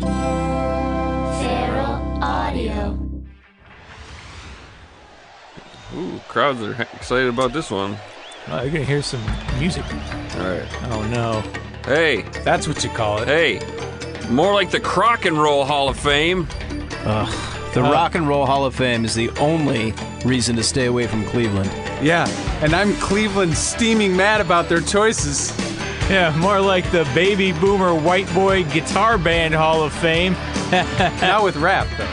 Feral Audio. Ooh, crowds are excited about this one. Oh, you're gonna hear some music. All right. Oh no. Hey, That's what you call it. hey. More like the Crock and Roll Hall of Fame. Ugh. The uh, Rock and Roll Hall of Fame is the only reason to stay away from Cleveland. Yeah, and I'm Cleveland steaming mad about their choices. Yeah, more like the Baby Boomer White Boy Guitar Band Hall of Fame. Now with rap, though.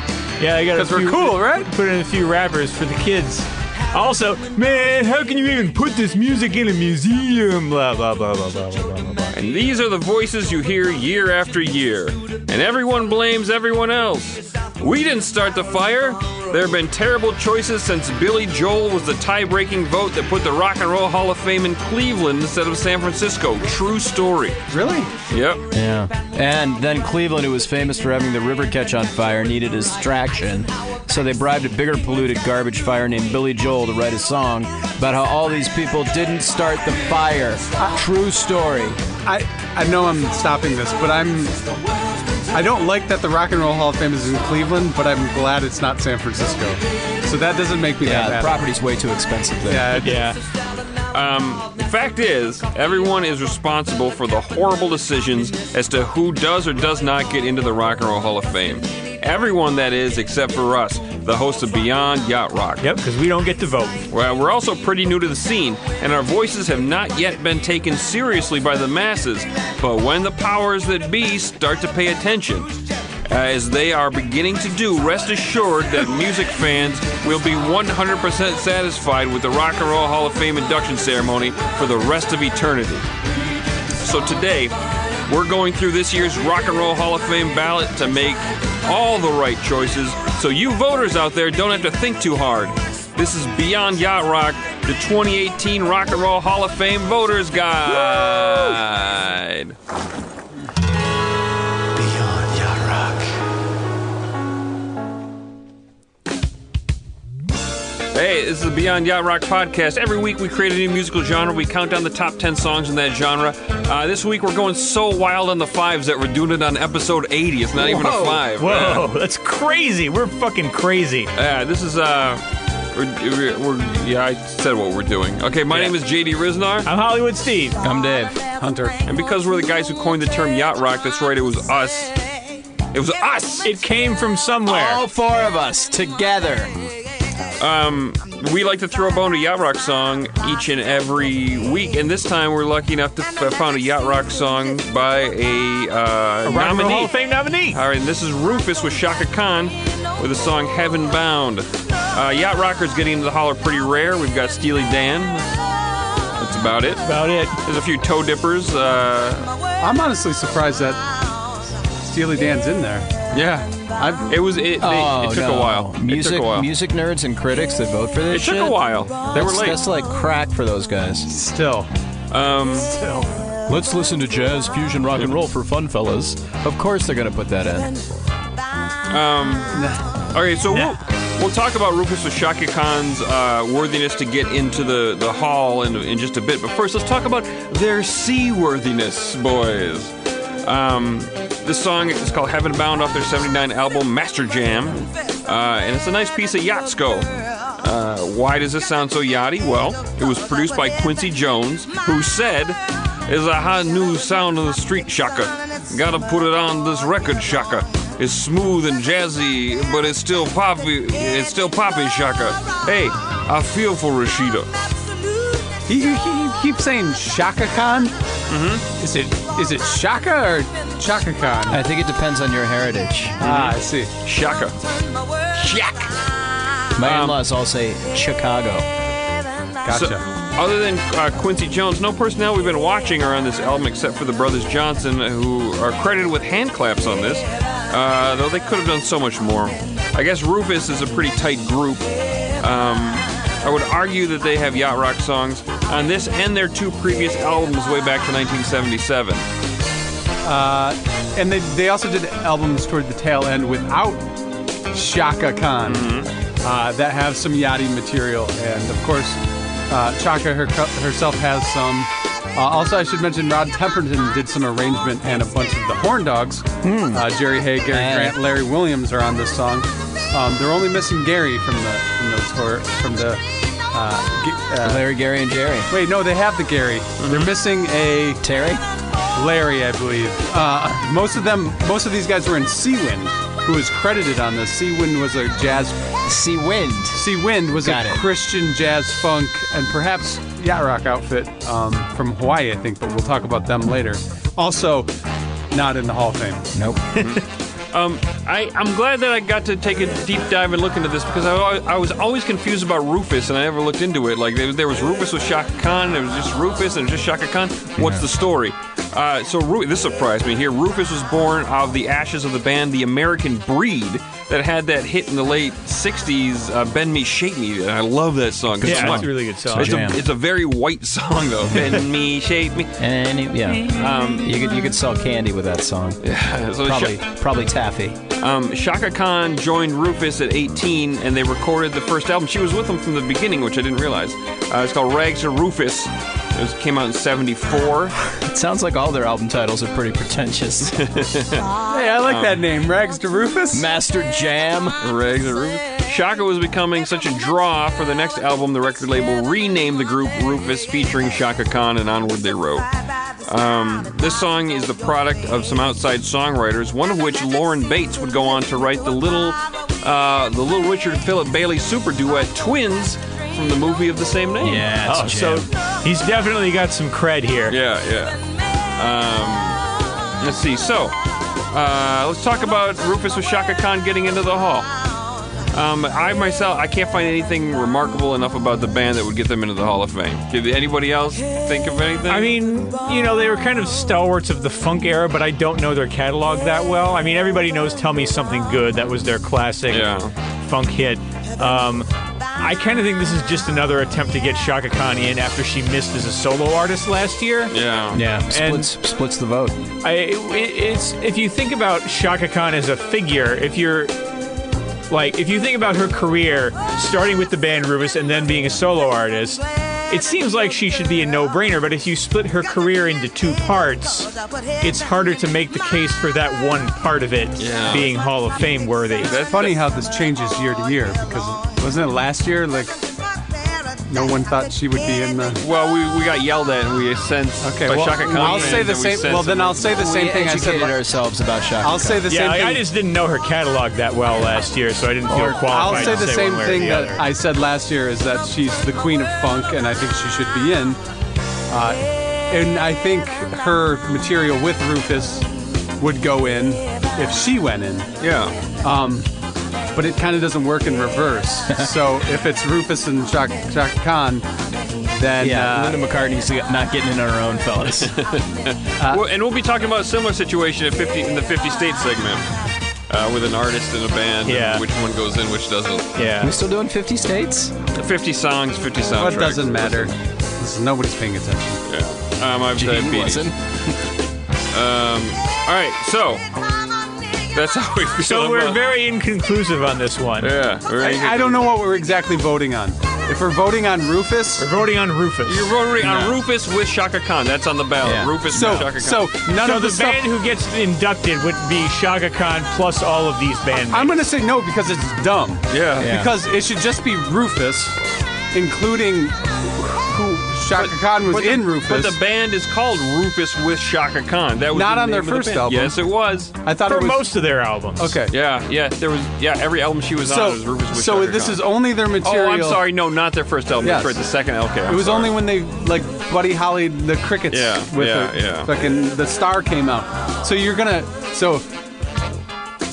Yeah, I got Because we're cool, right? Put in a few rappers for the kids. Also, man, how can you even put this music in a museum? Blah blah blah blah blah blah blah blah. blah. And these are the voices you hear year after year. And everyone blames everyone else. We didn't start the fire. There have been terrible choices since Billy Joel was the tie breaking vote that put the Rock and Roll Hall of Fame in Cleveland instead of San Francisco. True story. Really? Yep. Yeah. And then Cleveland, who was famous for having the river catch on fire, needed a distraction. So they bribed a bigger polluted garbage fire named Billy Joel to write a song about how all these people didn't start the fire. True story. I I know I'm stopping this, but I'm I don't like that the Rock and Roll Hall of Fame is in Cleveland, but I'm glad it's not San Francisco. So that doesn't make me Yeah, that the property's way too expensive there. Yeah, it- Yeah. The fact is, everyone is responsible for the horrible decisions as to who does or does not get into the Rock and Roll Hall of Fame. Everyone, that is, except for us, the host of Beyond Yacht Rock. Yep, because we don't get to vote. Well, we're also pretty new to the scene, and our voices have not yet been taken seriously by the masses. But when the powers that be start to pay attention, uh, as they are beginning to do, rest assured that music fans will be 100% satisfied with the Rock and Roll Hall of Fame induction ceremony for the rest of eternity. So today, we're going through this year's Rock and Roll Hall of Fame ballot to make all the right choices so you voters out there don't have to think too hard. This is Beyond Yacht Rock, the 2018 Rock and Roll Hall of Fame Voters Guide. Beyond Hey, this is the Beyond Yacht Rock podcast. Every week we create a new musical genre. We count down the top 10 songs in that genre. Uh, this week we're going so wild on the fives that we're doing it on episode 80. It's not even a Whoa. five. Whoa, that's crazy. We're fucking crazy. Yeah, this is uh, we're, we're, we're- yeah. I said what we're doing. Okay, my Yeah. name is JD Ryznar, I'm Hollywood Steve. I'm Dave. Hunter. and because we're the guys who coined the term yacht rock, that's right. It was us. It was us. It came from somewhere. All four of us together. We like to throw a bone to yacht rock song each and every week, and this time we're lucky enough to f- found a yacht rock song by a, uh, a Rock and Roll Hall nominee. of Fame nominee. All right, and this is Rufus with Shaka Khan with the song Heaven Bound. Uh, yacht rockers getting into the holler pretty rare. We've got Steely Dan. That's about it. About it. There's a few toe dippers. Uh, I'm honestly surprised that Steely Dan's in there. Yeah, I've it was. It, they, Oh, it took no. a while. Music, it took a while. music nerds and critics that vote for this. It this took shit. a while. They were That's, late. that's like crack for those guys. still. Um, Let's listen to jazz, fusion, rock and roll for fun, fellas. Of course they're gonna put that in. okay, so we'll, we'll talk about Rufus with Shaka Khan's uh, worthiness to get into the, the hall in, in just a bit. But first, let's talk about their seaworthiness, boys. Um, this song is called Heaven Bound off their 79 album Master Jam. Uh, and it's a nice piece of Yachtsko. Uh, why does this sound so yachty? Well, it was produced by Quincy Jones, who said, "Is a hot new sound on the street, Shaka. Gotta put it on this record, Shaka. It's smooth and jazzy, but it's still poppy. It's still poppy, Shaka. Hey, I feel for Rashida. He, he, he keeps saying Shaka Khan. Mm-hmm. Is it is it Shaka or Chaka Khan? I think it depends on your heritage. ah, I see. Shaka. Shack. My Um, in-laws all say Chicago. Gotcha. So, other than uh, Quincy Jones, no personnel we've been watching are on this album except for the brothers Johnson, who are credited with hand claps on this. Uh, though they could have done so much more. I guess Rufus is a pretty tight group. Um, I would argue that they have yacht rock songs on this and their two previous albums way back to 1977. and they, they also did albums toward the tail end without Shaka Khan uh, that have some yachty material. And of course, uh, Chaka her, herself has some. Uh, also, I should mention Rod Temperton did some arrangement, and a bunch of the Horn Dogs, uh, Jerry Hay, Gary. Grant, Larry Williams are on this song. Um, they're only missing Gary from the from those hor- from the. Uh, uh, Larry, Gary, and Jerry. wait, no, they have the Gary. They're missing a Terry? Larry, I believe. Uh, most of them, most of these guys were in Seawind, who was credited on this. Seawind was a jazz. Sea Wind. Seawind was Got a it. Christian jazz funk and perhaps yacht rock outfit um, from Hawaii, I think. But we'll talk about them later. Also, not in the Hall of Fame. Nope. Um, I, I'm glad that I got to take a deep dive and look into this because I, I was always confused about Rufus and I never looked into it. Like there was, there was Rufus with Shaka Khan, there was just Rufus and it was just Shaka Khan. What's the story? Uh, so Ru- this surprised me here. Rufus was born out of the ashes of the band The American Breed that had that hit in the late '60s, uh, "Bend Me, Shape Me," and I love that song. 'cause Yeah, it's that's one- a really good song. It's a, Jam. it's a very white song though. Bend me, shape me. And he- yeah, um, you could you could sell candy with that song. So Probably Sha- probably taffy. Um, Shaka Khan joined Rufus at 18, and they recorded the first album. She was with them from the beginning, which I didn't realize. Uh, it's called Rags to Rufus. It came out in '74. It sounds like all their album titles are pretty pretentious. Hey, I like that name, Rags to Rufus. Master Jam. Rags to Rufus. Shaka was becoming such a draw for the next album. The record label renamed the group Rufus, featuring Shaka Khan, and onward they wrote. Um, this song is the product of some outside songwriters, one of which Lauren Bates would go on to write the little, uh, the little Richard Philip Bailey super duet "Twins" from the movie of the same name. Yeah, Oh, so he's definitely got some cred here. Yeah, yeah. Um, let's see. So, uh, let's talk about Rufus with Shaka Khan getting into the hall. Um, I myself, I can't find anything remarkable enough about the band that would get them into the Hall of Fame. Did anybody else think of anything? I mean, you know, they were kind of stalwarts of the funk era, but I don't know their catalog that well. I mean, everybody knows "Tell Me Something Good." That was their classic Yeah. funk hit. Um, I kind of think this is just another attempt to get Shaka Khan in after she missed as a solo artist last year. yeah, Yeah, And- splits splits the vote. I, it, it's if you think about Shaka Khan as a figure, if you're like if you think about her career starting with the band Rufus and then being a solo artist, it seems like she should be a no-brainer. But if you split her career into two parts, it's harder to make the case for that one part of it Yeah. being Hall of Fame worthy. That's Funny how this changes year to year because wasn't it last year? Like no one thought she would be in the. Well, we, we got yelled at and we sent Okay, by well, Shaka Khan. I'll say the and we same. Well, then I'll say the same thing I educated said. ourselves about Shaka. I'll say the yeah, same I, thing. I just didn't know her catalog that well last year, so I didn't feel Or qualified. I'll say to the same one thing the that. I said last year is that she's the queen of funk, and I think she should be in. Uh, and I think her material with Rufus would go in if she went in. yeah. But it kind of doesn't work in reverse. so if it's Rufus and Shaka, Shaka Khan, then Yeah, uh, Linda McCartney's not getting in on her own, fellas. Well, and we'll be talking about a similar situation at 50 in the 50 state segment uh, with an artist and a band. and Yeah. which one goes in, which doesn't. yeah. we still doing 50 states? 50 songs, 50 soundtracks. what doesn't matter? This is- nobody's paying attention. Yeah. Um, I've Gee, diabetes. wasn't. All right, so that's how we feel. So we're about- very inconclusive on this one. Yeah, we're I, I don't know what we're exactly voting on. If we're voting on Rufus, We're voting on Rufus. You're voting on Rufus with Shaka Khan. That's on the ballot. Yeah. Rufus so with Shaka Khan. so none so of the, the, stuff. band who gets inducted would be Shaka Khan plus all of these band. I'm gonna say no because it's dumb. yeah. Yeah. Because it should just be Rufus, including who Shaka Khan was the, in Rufus. But the band is called Rufus with Shaka Khan. That was Not the on their name of the first album. Yes, it was. I thought for it was most of their albums. okay. Yeah, yeah. There was. Yeah, every album she was on So, was Rufus with so Shaka this Khan. is only their material. Oh. I'm sorry. No, not their first album. Yes. That's right. The second. Okay. I'm It was sorry. only when they like Buddy Holly the Crickets Yeah, with yeah, the yeah. fucking the star came out. So you're gonna so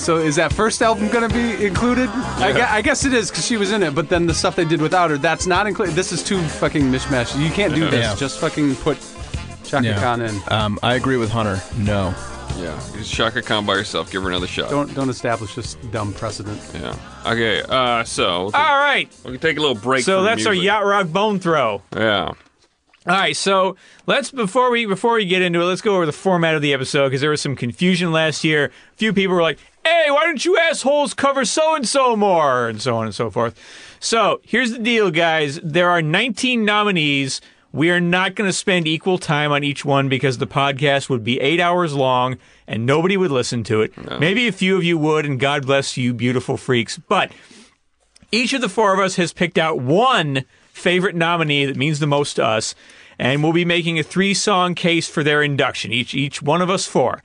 so is that first album gonna be included? I, guess, I guess it is because she was in it. But then the stuff they did without her, that's not included. This is too fucking mishmash. You can't do this. Yeah. Just fucking put Chaka Khan in. Um, I agree with Hunter. No. Yeah. Just Shaka Khan by herself. Give her another shot. Don't don't establish this dumb precedent. Yeah. Okay. Uh. So we'll take, All right. we can take a little break. So from that's our music. yacht rock bone throw. Yeah. All right, so let's before we before we get into it, let's go over the format of the episode because there was some confusion last year. A few people were like, "Hey, why don't you assholes cover so and so more?" and so on and so forth. So here's the deal, guys. There are 19 nominees. We are not going to spend equal time on each one because the podcast would be eight hours long and nobody would listen to it. Maybe a few of you would, and God bless you, beautiful freaks. But each of the four of us has picked out one favorite nominee that means the most to us, and we'll be making a three-song case for their induction. Each each one of us four.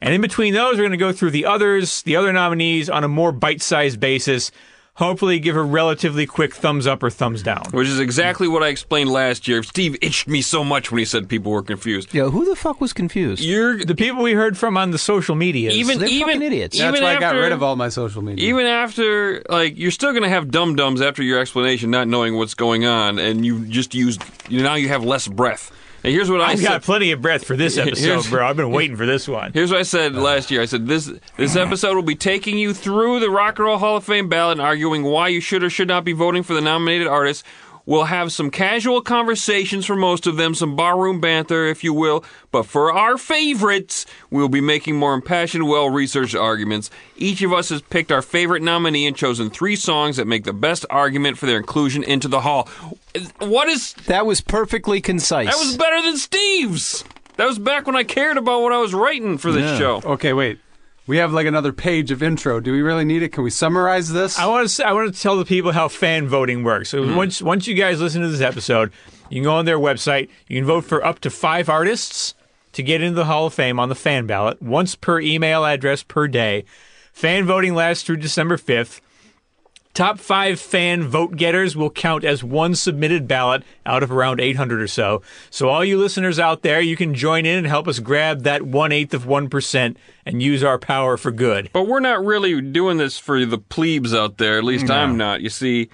And in between those, we're going to go through the others, the other nominees on a more bite-sized basis. Hopefully, give a relatively quick thumbs up or thumbs down. Which is exactly what I explained last year. Steve itched me so much when he said people were confused. Yo, who the fuck was confused? You're The people we heard from on the social media. even They're even fucking idiots. Even That's why I got rid of all my social media. Even after, like, you're still gonna have dum dums after your explanation, not knowing what's going on, and you just used. You now you have less breath. Here's what I I've said. got plenty of breath for this episode, Here's- bro. I've been waiting for this one. Here's what I said last year. I said this this episode will be taking you through the Rock and Roll Hall of Fame ballot and arguing why you should or should not be voting for the nominated artists. We'll have some casual conversations for most of them, some barroom banter, if you will. But for our favorites, we'll be making more impassioned, well researched arguments. Each of us has picked our favorite nominee and chosen three songs that make the best argument for their inclusion into the Hall. What is. That was perfectly concise. That was better than Steve's! That was back when I cared about what I was writing for this Yeah. show. okay, wait. We have like another page of intro. Do we really need it? Can we summarize this? I want to I want to tell the people how fan voting works. So hmm. once once you guys listen to this episode, you can go on their website. You can vote for up to five artists to get into the Hall of Fame on the fan ballot, once per email address per day. Fan voting lasts through December fifth. Top five fan vote getters will count as one submitted ballot out of around 800 or so. So, all you listeners out there, you can join in and help us grab that one eighth of 1% and use our power for good. But we're not really doing this for the plebes out there. At least I'm not. You see,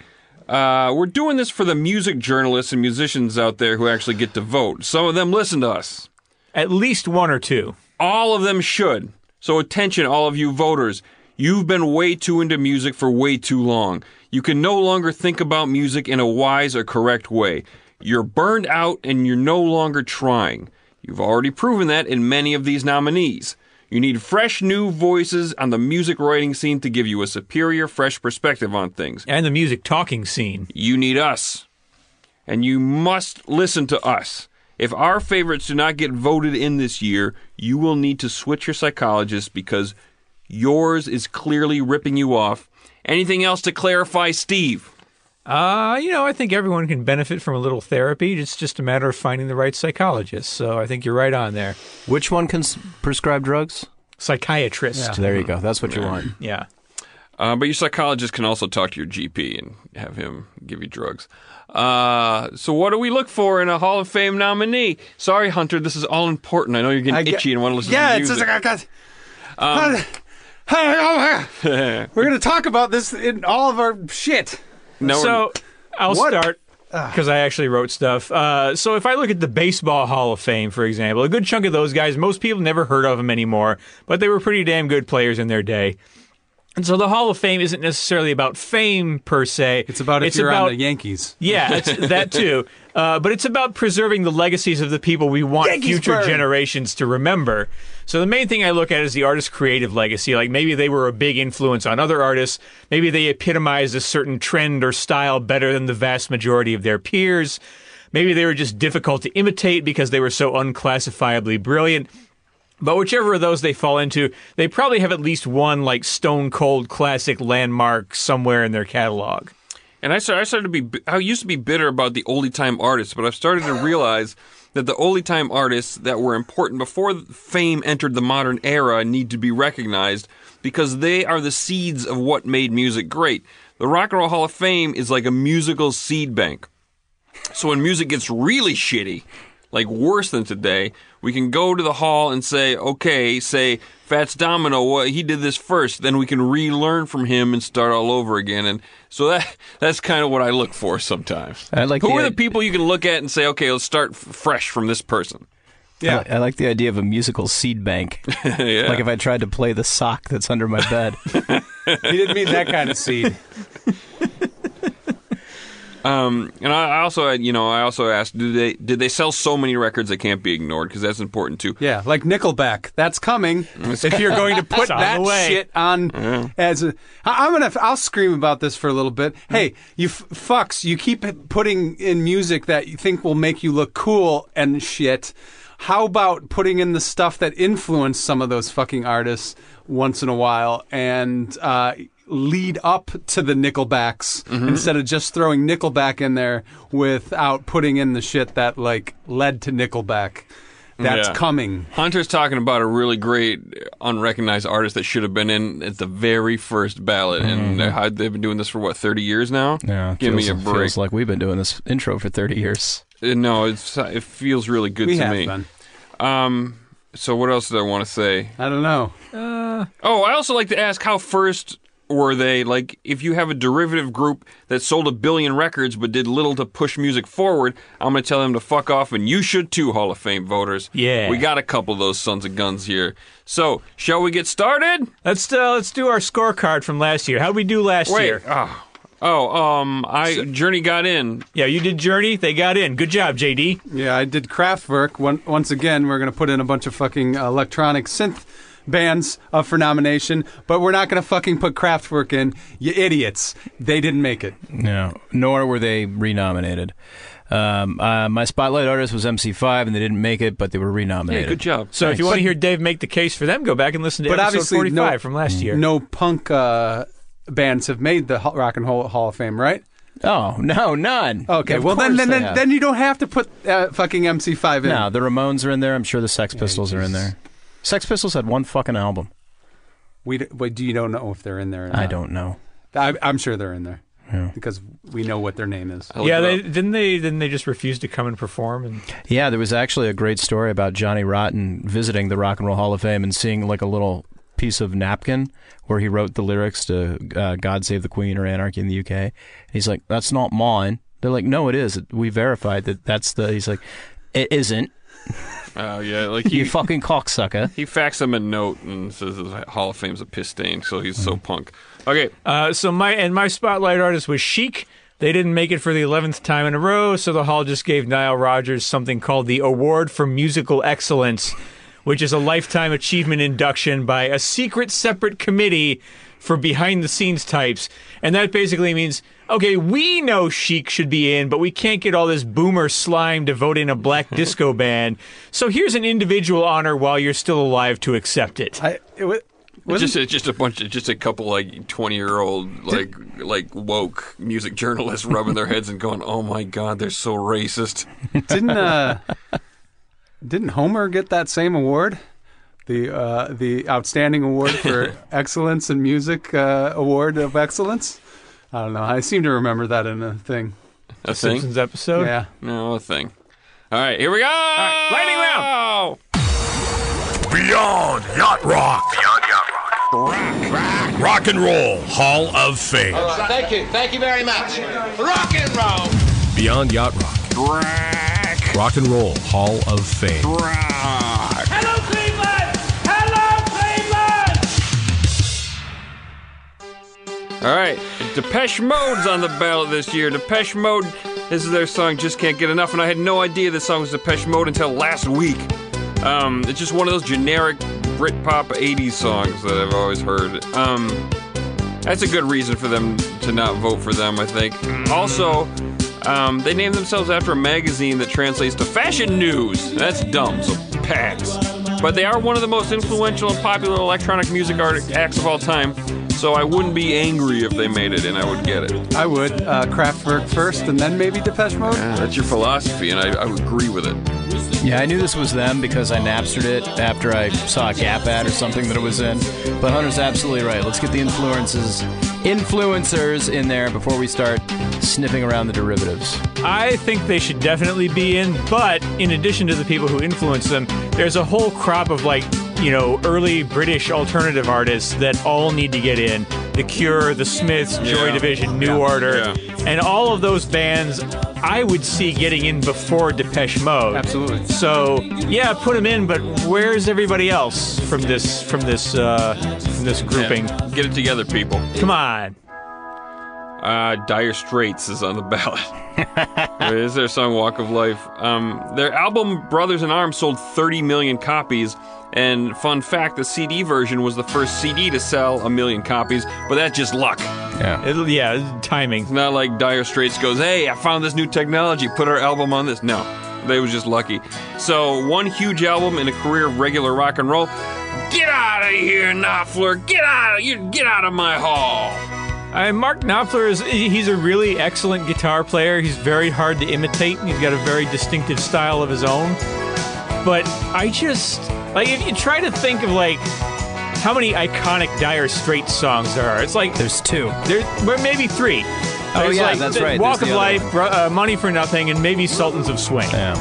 uh, we're doing this for the music journalists and musicians out there who actually get to vote. Some of them listen to us. At least one or two. All of them should. So attention, all of you voters. You've been way too into music for way too long. You can no longer think about music in a wise or correct way. You're burned out and you're no longer trying. You've already proven that in many of these nominees. You need fresh new voices on the music writing scene to give you a superior, fresh perspective on things. And the music talking scene. You need us. And you must listen to us. If our favorites do not get voted in this year, you will need to switch your psychologist because yours is clearly ripping you off. Anything else to clarify, Steve? Uh, you know, I think everyone can benefit from a little therapy. It's just a matter of finding the right psychologist. So I think you're right on there. Which one can s- prescribe drugs? Psychiatrist. There you go. That's what you want. Yeah. Uh, but your psychologist can also talk to your GP and have him give you drugs. Uh, so what do we look for in a Hall of Fame nominee? Sorry, Hunter, this is all important. I know you're getting I get- itchy and want to listen yeah, to it's just like I got. We're gonna talk about this in all of our shit. no, So I'll What? start because I actually wrote stuff. Uh, so if I look at the Baseball Hall of Fame, for example, a good chunk of those guys, most people never heard of them anymore, but they were pretty damn good players in their day. And so the Hall of Fame isn't necessarily about fame per se. It's about if it's you're about, on the Yankees. Yeah, it's that too. Uh, but it's about preserving the legacies of the people we want Yankees future burn. generations to remember. So the main thing I look at is the artist's creative legacy. Like maybe they were a big influence on other artists. Maybe they epitomized a certain trend or style better than the vast majority of their peers. Maybe they were just difficult to imitate because they were so unclassifiably brilliant. But whichever of those they fall into, they probably have at least one like stone cold classic landmark somewhere in their catalog. And I started, I started to be, I used to be bitter about the oldie time artists, but I've started to realize that the oldie time artists that were important before fame entered the modern era need to be recognized because they are the seeds of what made music great. The Rock and Roll Hall of Fame is like a musical seed bank. So when music gets really shitty, like worse than today, we can go to the hall and say, okay, say Fats Domino, well, he did this first. Then we can relearn from him and start all over again. And so that that's kind of what I look for sometimes. I like Who the are i- the people you can look at and say, okay, let's start f- fresh from this person? Yeah. I, I like the idea of a musical seed bank. yeah. Like if I tried to play the sock that's under my bed. He didn't mean that kind of seed. Um, and I I also, you know, I also asked, did they did they sell so many records that can't be ignored? Because that's important too. Yeah, like Nickelback. That's coming. if you're going to put that way. shit on as a, I- I'm gonna, I'll scream about this for a little bit. Hey, you f- fucks, you keep putting in music that you think will make you look cool and shit. How about putting in the stuff that influenced some of those fucking artists once in a while and uh, lead up to the Nickelbacks instead of just throwing Nickelback in there without putting in the shit that like led to Nickelback. That's Yeah. coming. Hunter's talking about a really great unrecognized artist that should have been in at the very first ballot, and they've been doing this for what thirty years now. Yeah, give me a break. Feels like we've been doing this intro for 30 years. Uh, No, it's it feels really good We to have me. been. Um, so what else did I want to say? I don't know. Oh, I also like to ask how first were they? Like, if you have a derivative group that sold a billion records but did little to push music forward, I'm going to tell them to fuck off, and you should too, Hall of Fame voters. Yeah. We got a couple of those sons of guns here. So, shall we get started? Let's uh, let's do our scorecard from last year. How did we do last Wait. year? Oh, oh um, I Journey got in. Yeah, you did Journey. They got in. Good job, JD. Yeah, I did Kraftwerk. One, once again, we're going to put in a bunch of fucking electronic synth bands up for nomination, but we're not going to fucking put Kraftwerk in. You idiots. They didn't make it. No, nor were they renominated. Um, uh, my spotlight artist was MC5, and they didn't make it, but they were Yeah, renominated. good job. So if you want to hear Dave make the case for them, go back and listen to But episode obviously, 45 no- from last year. No punk uh, bands have made the Rock and Roll Hall of Fame, right? Oh no, none. Okay, Of well then, then, then, then you don't have to put uh, fucking MC5 in. no, the Ramones are in there. I'm sure the Sex Pistols are in there. Sex Pistols had one fucking album. We d- wait, do you don't know if they're in there? Or I don't know. I, I'm sure they're in there Yeah. because we know what their name is. Yeah, it they, didn't they? Didn't they just refuse to come and perform? And Yeah, there was actually a great story about Johnny Rotten visiting the Rock and Roll Hall of Fame and seeing like a little piece of napkin where he wrote the lyrics to uh, "God Save the Queen" or "Anarchy in the UK." And he's like, "That's not mine." They're like, "No, it is. We verified that that's the." He's like, "It isn't. Oh, yeah, like You he, fucking cocksucker." he faxed him a note and says his Hall of Fame's a piss stain, so he's so punk. Okay, uh, so my and my spotlight artist was Chic. They didn't make it for the eleventh time in a row, so the hall just gave Nile Rodgers something called the Award for Musical Excellence, which is a lifetime achievement induction by a secret, separate committee for behind-the-scenes types, and that basically means. Okay, we know Chic should be in, but we can't get all this boomer slime to vote in a black disco band. So here's an individual honor while you're still alive to accept it. I, it wa- wasn't- just a, just a bunch of just a couple like twenty year old like like woke music journalists rubbing their heads and going, "Oh my god, they're so racist." didn't uh, didn't Homer get that same award? The uh, the outstanding award for excellence in music uh, award of excellence. I don't know. I seem to remember that in a thing. A thing? Simpsons episode. Yeah. No, a thing. All right, here we go. right, lightning round. Beyond Yacht Rock. Beyond Yacht Rock. Rock and Roll Hall of Fame. Thank you. Thank you very much. Rock and roll. Beyond Yacht Rock. Rock Rock and Roll Hall of Fame. Hello, All right, Depeche Mode's on the ballot this year. Depeche Mode, this is their song "Just Can't Get Enough," and I had no idea this song was Depeche Mode until last week. Um, it's just one of those generic Britpop '80s songs that I've always heard. Um, that's a good reason for them to not vote for them, I think. Also, um, they named themselves after a magazine that translates to fashion news. That's dumb, so pass. But they are one of the most influential and popular electronic music art acts of all time, so I wouldn't be angry if they made it and I would get it. I would uh, Kraftwerk first, and then maybe Depeche Mode. That's your philosophy, and I, I would agree with it. Yeah, I knew this was them because I Napstered it after I saw a Gap ad or something that it was in. But Hunter's absolutely right. Let's get the influences, influencers in there before we start sniffing around the derivatives. I think they should definitely be in, but in addition to the people who influence them, there's a whole crop of like, you know, early British alternative artists that all need to get in. The Cure, The Smiths, Joy Yeah. Division, New Yeah. Order, Yeah. and all of those bands I would see getting in before Depeche Mode. Absolutely. So yeah, put them in, but where's everybody else from this from this uh, from this grouping? Get it together, people. Come on. Uh, dire Straits is on the ballot. is their song "Walk of Life." Um, their album "Brothers in Arms" sold 30 million copies. And fun fact: the CD version was the first CD to sell a million copies, but that's just luck. Yeah. It- yeah, timing. It's not like Dire Straits goes, "Hey, I found this new technology. Put our album on this." No, they was just lucky. So one huge album in a career of regular rock and roll. Get out of here, Knopfler! Get out! of You get out of my hall! Uh, Mark Knopfler is he's a really excellent guitar player. He's very hard to imitate. He's got a very distinctive style of his own. But I just like if you try to think of like how many iconic Dire Straits songs there are. It's like There's two. there, well, maybe three. Oh, There's yeah, like that's the right. Walk There's of the other Life, Bro- uh, Money for Nothing, and maybe Sultans of Swing. Yeah.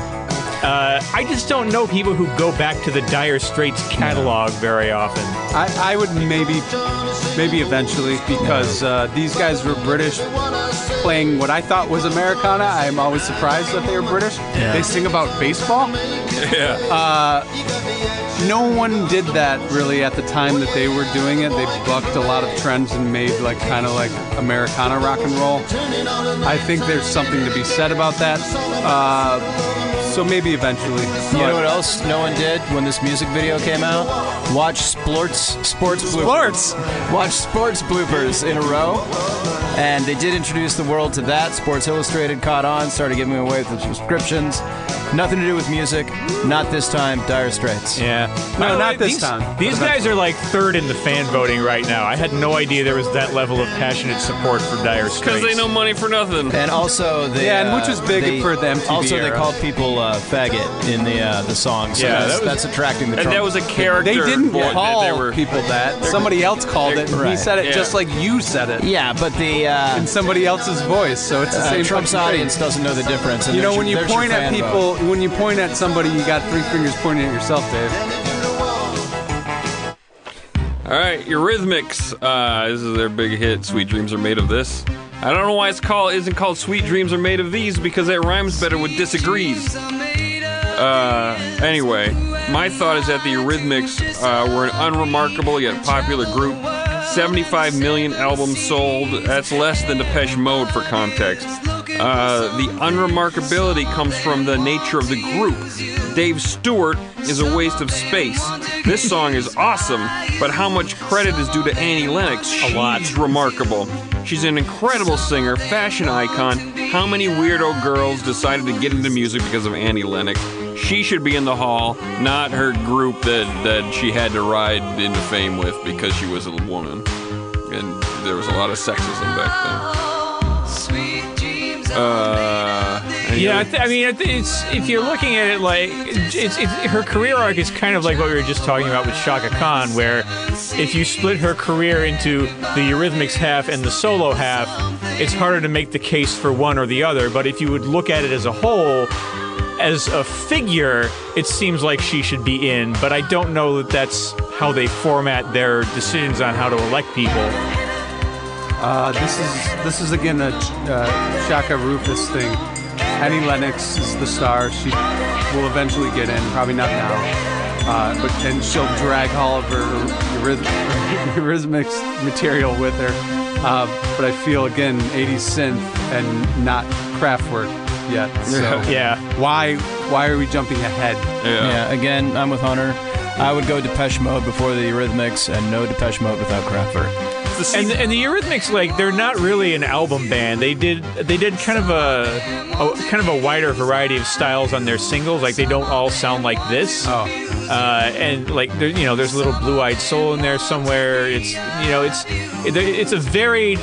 Uh, I just don't know people who go back to the Dire Straits catalog very often. I, I would maybe, maybe eventually, because uh, these guys were British playing what I thought was Americana. I'm always surprised that they were British. They sing about baseball. Yeah. No one did that really at the time that they were doing it. They bucked a lot of trends and made like kind of like Americana rock and roll. I think there's something to be said about that. Uh, so maybe eventually. You know what else no one did when this music video came out? Watch sports sports bloopers. Sports. Watch sports bloopers in a row. And they did introduce the world to that. Sports Illustrated caught on, started giving away with the subscriptions. Nothing to do with music. Not this time. Dire Straits. Yeah. No, By not this these, time. These guys are like third in the fan voting right now. I had no idea there was that level of passionate support for Dire Straits. Because they know money for nothing. And also, they, Yeah, and uh, which was big they- for the MTV Also, they called people uh, faggot in the uh, the song. So Yeah, that's, that was- that's attracting the. And Trump. that was a character. They didn't boy, call they were, people that. Somebody else called it, and he said it Yeah. just like you said it yeah, but the uh, in somebody else's voice. So it's the uh, same Trump's fucking thing. audience doesn't know the difference. and You know, there's when you point at people, vote. when you point at somebody, you got three fingers pointing at yourself, Dave. All right, Eurythmics. Uh, this is their big hit. Sweet dreams are made of this. I don't know why it's called isn't called Sweet Dreams Are Made of These because that rhymes better with disagrees. Uh, anyway, my thought is that the Eurythmics uh, were an unremarkable yet popular group. 75 million albums sold. That's less than Depeche Mode for context. Uh, the unremarkability comes from the nature of the group. Dave Stewart is a waste of space. This song is awesome, but how much credit is due to Annie Lennox? She's lot. remarkable. She's an incredible singer, fashion icon. How many weirdo girls decided to get into music because of Annie Lennox? She should be in the hall, not her group that, that she had to ride into fame with because she was a woman. And there was a lot of sexism back then. Uh, Yeah, I, th- I mean, it's if you're looking at it like it's, it's her career arc is kind of like what we were just talking about with Shaka Khan, where if you split her career into the Eurythmics half and the solo half, it's harder to make the case for one or the other. But if you would look at it as a whole, as a figure, it seems like she should be in. But I don't know that that's how they format their decisions on how to elect people. Uh, this is this is again a uh, Shaka Rufus thing. Annie Lennox is the star. She will eventually get in, probably not now, uh, but and she'll drag all of her Euryth- Eurythmics material with her. Uh, but I feel again 80s synth and not Kraftwerk yet. So Yeah. why why are we jumping ahead? yeah. Yeah, again, I'm with Hunter. I would go Depeche Mode before the Eurythmics, and no Depeche Mode without Kraftwerk. And and the Eurythmics, like they're not really an album band. They did they did kind of a, a kind of a wider variety of styles on their singles. Like they don't all sound like this. Oh. Uh, and like there, you know, there's a little blue-eyed soul in there somewhere. It's you know, it's it's a varied.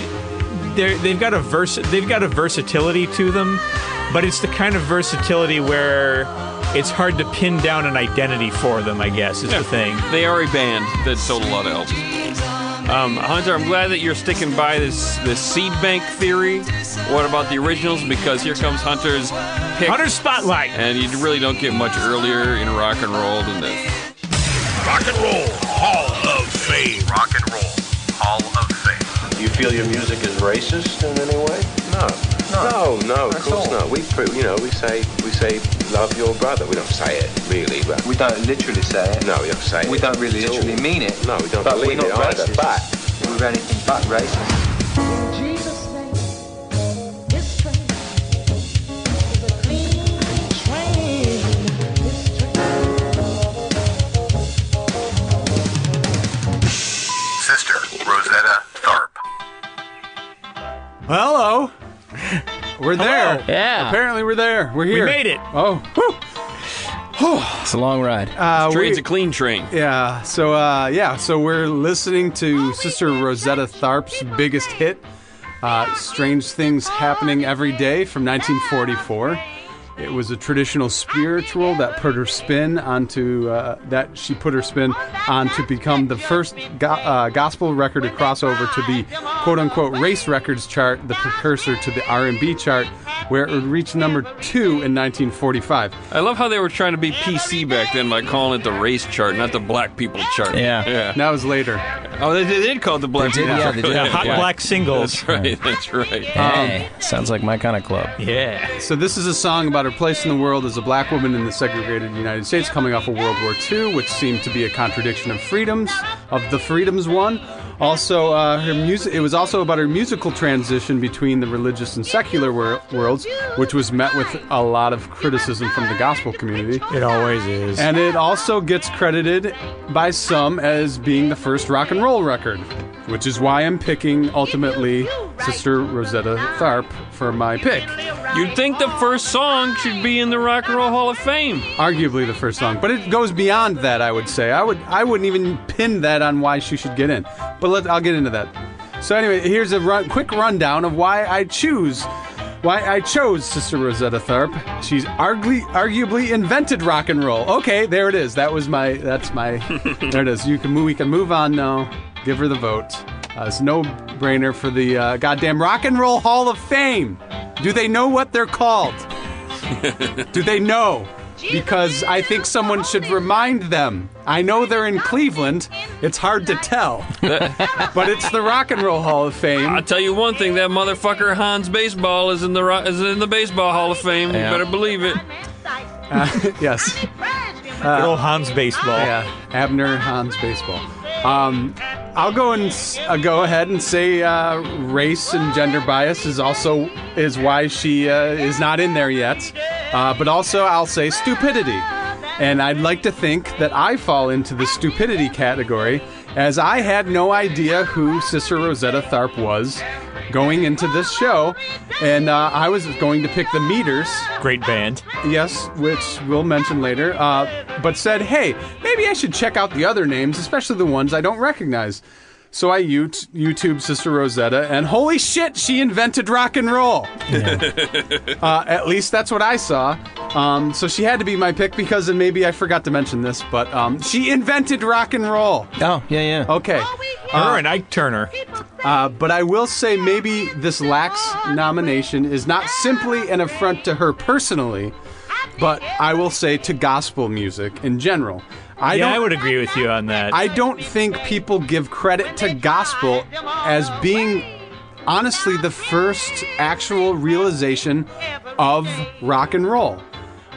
They're, they've got a vers they've got a versatility to them, but it's the kind of versatility where it's hard to pin down an identity for them. I guess is the thing. They are a band that sold a lot of albums. Um, Hunter, I'm glad that you're sticking by this this seed bank theory. What about the originals? Because here comes Hunter's pick, Hunter Spotlight. and you really don't get much earlier in rock and roll than this. Rock and Roll Hall of Fame. Rock and Roll Hall of Fame. Do you feel your music is racist in any way? No. No, no, of course not. We, pr- you know, we say, we say, love your brother. We don't say it, really, but... We don't literally say it. No, we don't say we it. We don't really literally all. mean it. No, we don't but believe we're not it either, but... We're anything but racist. Hello. We're there. Yeah. Apparently, we're there. We're here. We made it. Oh. whew. It's a long ride. Uh, Train's we- a clean train. Yeah. So uh, yeah. So we're listening to Sister Rosetta Tharpe's biggest hit, uh, "Strange Things Happening Every Day" from 1944. It was a traditional spiritual that put her spin onto uh, that she put her spin on to become the first go- uh, gospel record to cross over to the quote unquote race records chart, the precursor to the R&B chart, where it would reach number two in 1945. I love how they were trying to be PC back then by calling it the race chart, not the black people chart. Yeah. Yeah. That was later. Oh, they, they did call it the black people yeah, chart. they did. Yeah, hot Yeah. black singles. That's right. That's right. hey, sounds like my kind of club. Yeah. So this is a song about her place in the world as a black woman in the segregated United States coming off of World War II, which seemed to be a contradiction of freedoms, of the freedoms won. Also, uh, her music. It was also about her musical transition between the religious and secular wor- worlds, which was met with a lot of criticism from the gospel community. It always is. And it also gets credited by some as being the first rock and roll record, which is why I'm picking ultimately Sister Rosetta Tharpe for my pick. You'd think the first song should be in the Rock and Roll Hall of Fame. arguably the first song, but it goes beyond that. I would say I would I wouldn't even pin that on why she should get in, but let, I'll get into that. So anyway, here's a run, quick rundown of why I choose. Why I chose Sister Rosetta Tharpe. She's arguably, arguably invented rock and roll. Okay, there it is. That was my. That's my. there it is. You can move. We can move on now. Give her the vote. Uh, it's no brainer for the uh, goddamn Rock and Roll Hall of Fame. Do they know what they're called? Do they know? Because I think someone should remind them. I know they're in Cleveland. It's hard to tell. but it's the Rock and Roll Hall of Fame. I'll tell you one thing: that motherfucker Hans Baseball is in the ro- is in the Baseball Hall of Fame. Yeah. You better believe it. yes. Good old Hans baseball. Yeah. Abner Hans Baseball. Um, I'll go and uh, go ahead and say uh, race and gender bias is also is why she uh, is not in there yet. Uh, but also I'll say stupidity, and I'd like to think that I fall into the stupidity category, as I had no idea who Sister Rosetta Tharpe was going into this show, and uh, I was going to pick the Meters. Great band. Yes, which we'll mention later. Uh, but said, hey, maybe I should check out the other names, especially the ones I don't recognize. So I YouTube Sister Rosetta, and holy shit, she invented rock and roll. uh, at least that's what I saw. Um, so she had to be my pick because, and maybe I forgot to mention this, but um, she invented rock and roll. Oh, yeah, yeah. Okay. Her and Ike Turner. Uh, but I will say maybe this lax nomination is not simply an affront to her personally, but I will say to gospel music in general. I yeah, I would agree with you on that. I don't think people give credit to gospel as being honestly the first actual realization of rock and roll.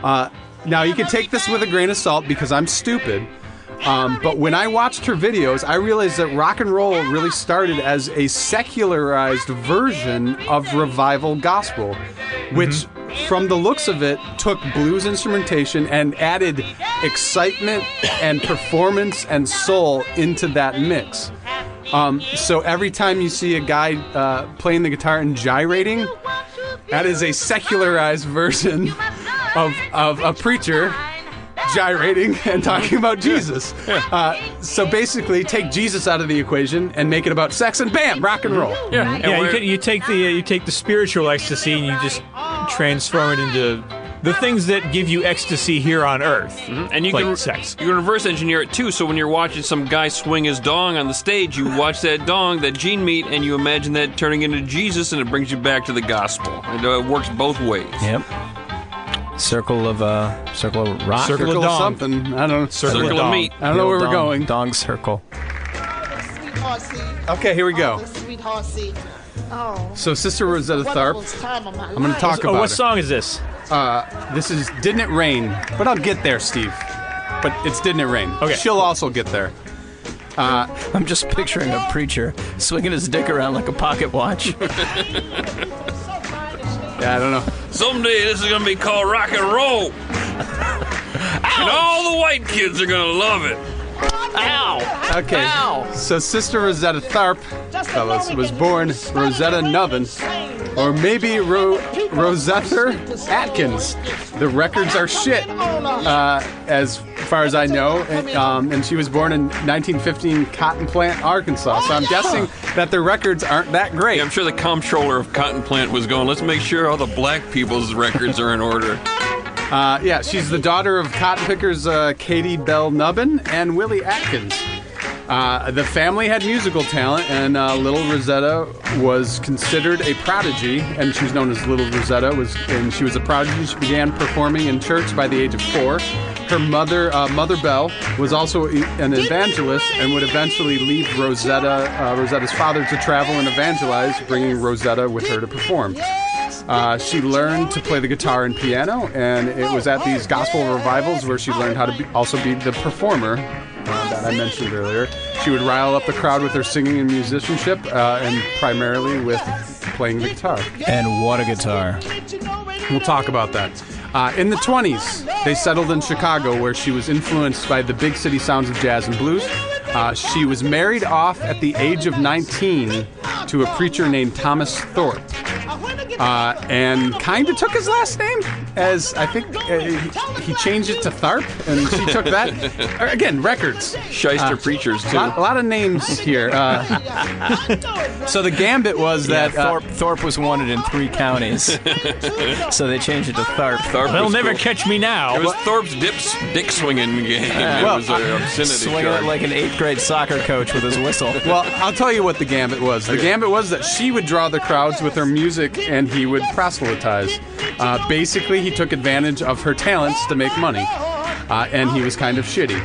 Uh, now you can take this with a grain of salt because I'm stupid. Um, but when I watched her videos, I realized that rock and roll really started as a secularized version of revival gospel, which, from the looks of it, took blues instrumentation and added excitement and performance and soul into that mix. Um, so every time you see a guy uh, playing the guitar and gyrating, that is a secularized version of, of a preacher gyrating and talking about Jesus. Uh, so basically, take Jesus out of the equation and make it about sex, and bam, rock and roll. Yeah, and yeah, you, can, you take the uh, you take the spiritual ecstasy and you just transform it into the things that give you ecstasy here on Earth. And you like can sex. you can reverse engineer it too. So when you're watching some guy swing his dong on the stage, you watch that dong, that gene meat, and you imagine that turning into Jesus, and it brings you back to the gospel. And uh, it works both ways. Yep. Circle of uh, circle of rock. Circle Circle of dong. something. I don't know. Circle, Circle of dong. meat. I don't know where we're going. Dong circle. Sweetheart. Okay, here we go. The. Oh. So Sister Rosetta Tharpe. wonderful time of my I'm going to life. talk Oh, what her. song is this? Uh, this is Didn't It Rain? But I'll get there, Steve. But it's Didn't It Rain. Okay. She'll also get there. I'm just picturing a preacher swinging his dick around like a pocket watch. Yeah, I don't know. Someday this is gonna be called rock and roll, and all the white kids are gonna love it. Ow! Okay. Ow! So Sister Rosetta Tharpe, fellas, was born Rosetta Nubin, or maybe Ro- Rosetta Atkins. The records are shit, uh, as far as I know. And, um, and she was born in 1915 Cotton Plant, Arkansas. So I'm guessing that the records aren't that great. Yeah, I'm sure the comptroller of Cotton Plant was going, let's make sure all the black people's records are in order. Uh, yeah, she's the daughter of cotton pickers uh, Katie Bell Nubin and Willie Atkins. Uh, the family had musical talent, and uh, Little Rosetta was considered a prodigy, and she was known as Little Rosetta. Was and she was a prodigy. She began performing in church by the age of four. Her mother, uh, Mother Bell, was also an evangelist, and would eventually leave Rosetta, uh, Rosetta's father, to travel and evangelize, bringing Rosetta with her to perform. Uh, she learned to play the guitar and piano, and it was at these gospel revivals where she learned how to be, also be the performer uh, that I mentioned earlier. She would rile up the crowd with her singing and musicianship, uh, and primarily with playing the guitar. And what a guitar. We'll talk about that. Uh, in the 20s, they settled in Chicago, where she was influenced by the big city sounds of jazz and blues. Uh, she was married off at the age of 19 to a preacher named Thomas Thorpe. Uh, and kind of took his last name, as I think uh, he, he changed it to Tharpe, and she took that. Uh, Again, records. Shyster preachers, A too. lot, a lot of names here. Uh, so the gambit was Yeah, that uh, Thorpe, Thorpe was wanted in three counties, so they changed it to Tharpe. Tharpe They'll never cool. catch me now. It was Thorpe's dips, dick swinging game. it well, was an obscenity Swinging charge. it like an eighth grade soccer coach with his whistle. Well, I'll tell you what the gambit was. The gambit was that she would draw the crowds with her music and he would proselytize. Uh, basically, he took advantage of her talents to make money, uh, and he was kind of shitty.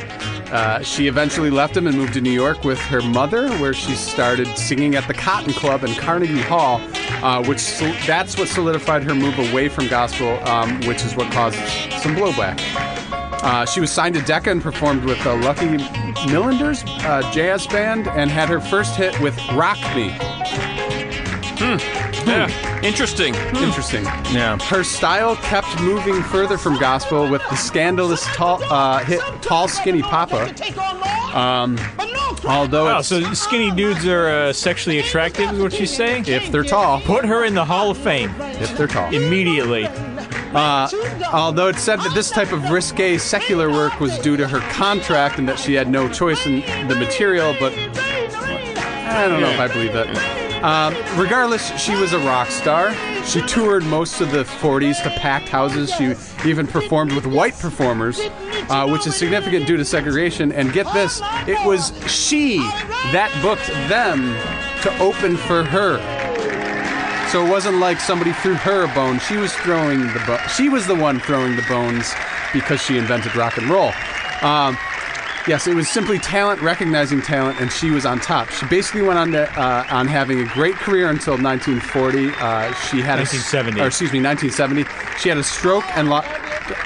Uh, she eventually left him and moved to New York with her mother, where she started singing at the Cotton Club in Carnegie Hall, uh, which that's what solidified her move away from gospel, um, which is what caused some blowback. Uh, she was signed to Decca and performed with the Lucky Millinders uh, jazz band and had her first hit with Rock Me. Yeah, interesting. Interesting. Yeah. Her style kept moving further from gospel with the scandalous tall, uh, hit Tall Skinny Papa. Um, although it's, so skinny dudes are uh, sexually attractive, is what she's saying? if they're tall, Put her in the Hall of Fame if they're tall. immediately. Uh, although it's said that this type of risque secular work was due to her contract and that she had no choice in the material, but I don't know if I believe that. Um, regardless, she was a rock star. She toured most of the 40s to packed houses. She even performed with white performers, uh, which is significant due to segregation. And get this, it was she that booked them to open for her. So it wasn't like somebody threw her a bone. She was throwing the bo- She was the one throwing the bones because she invented rock and roll. Um, yes, it was simply talent recognizing talent, and she was on top. She basically went on to uh, on having a great career until 1940. Uh, she had a s- 1970. or excuse me, 1970. She had a stroke and lost.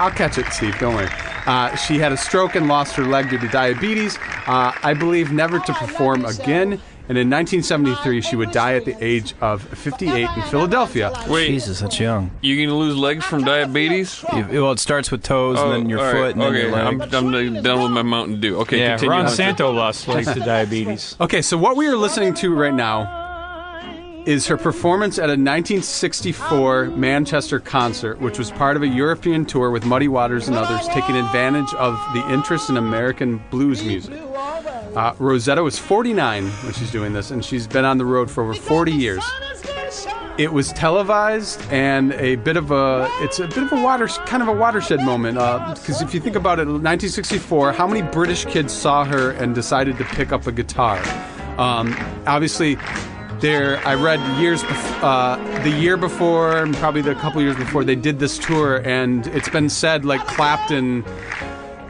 I'll catch it, Steve. Don't worry. Uh, she had a stroke and lost her leg due to diabetes. Uh, I believe never to perform again. And in 1973, she would die at the age of 58 in Philadelphia. Wait, Jesus, that's young. you gonna lose legs from diabetes? You- well, it starts with toes, and then oh, your all right, foot, and then okay. your leg. I'm, I'm done with my Mountain Dew. Okay, Yeah, continue. Ron Santo lost legs to diabetes. Okay, so what we are listening to right now is her performance at a 1964 Manchester concert, which was part of a European tour with Muddy Waters and others, taking advantage of the interest in American blues music. Uh, Rosetta was 49 when she's doing this, and she's been on the road for over 40 years. It was televised and a bit of a it's a bit of a water kind of a watershed moment because if you think about it, 1964, how many British kids saw her and decided to pick up a guitar? Um, obviously, there I read years bef- uh, the year before and probably the couple years before they did this tour, and it's been said like Clapton.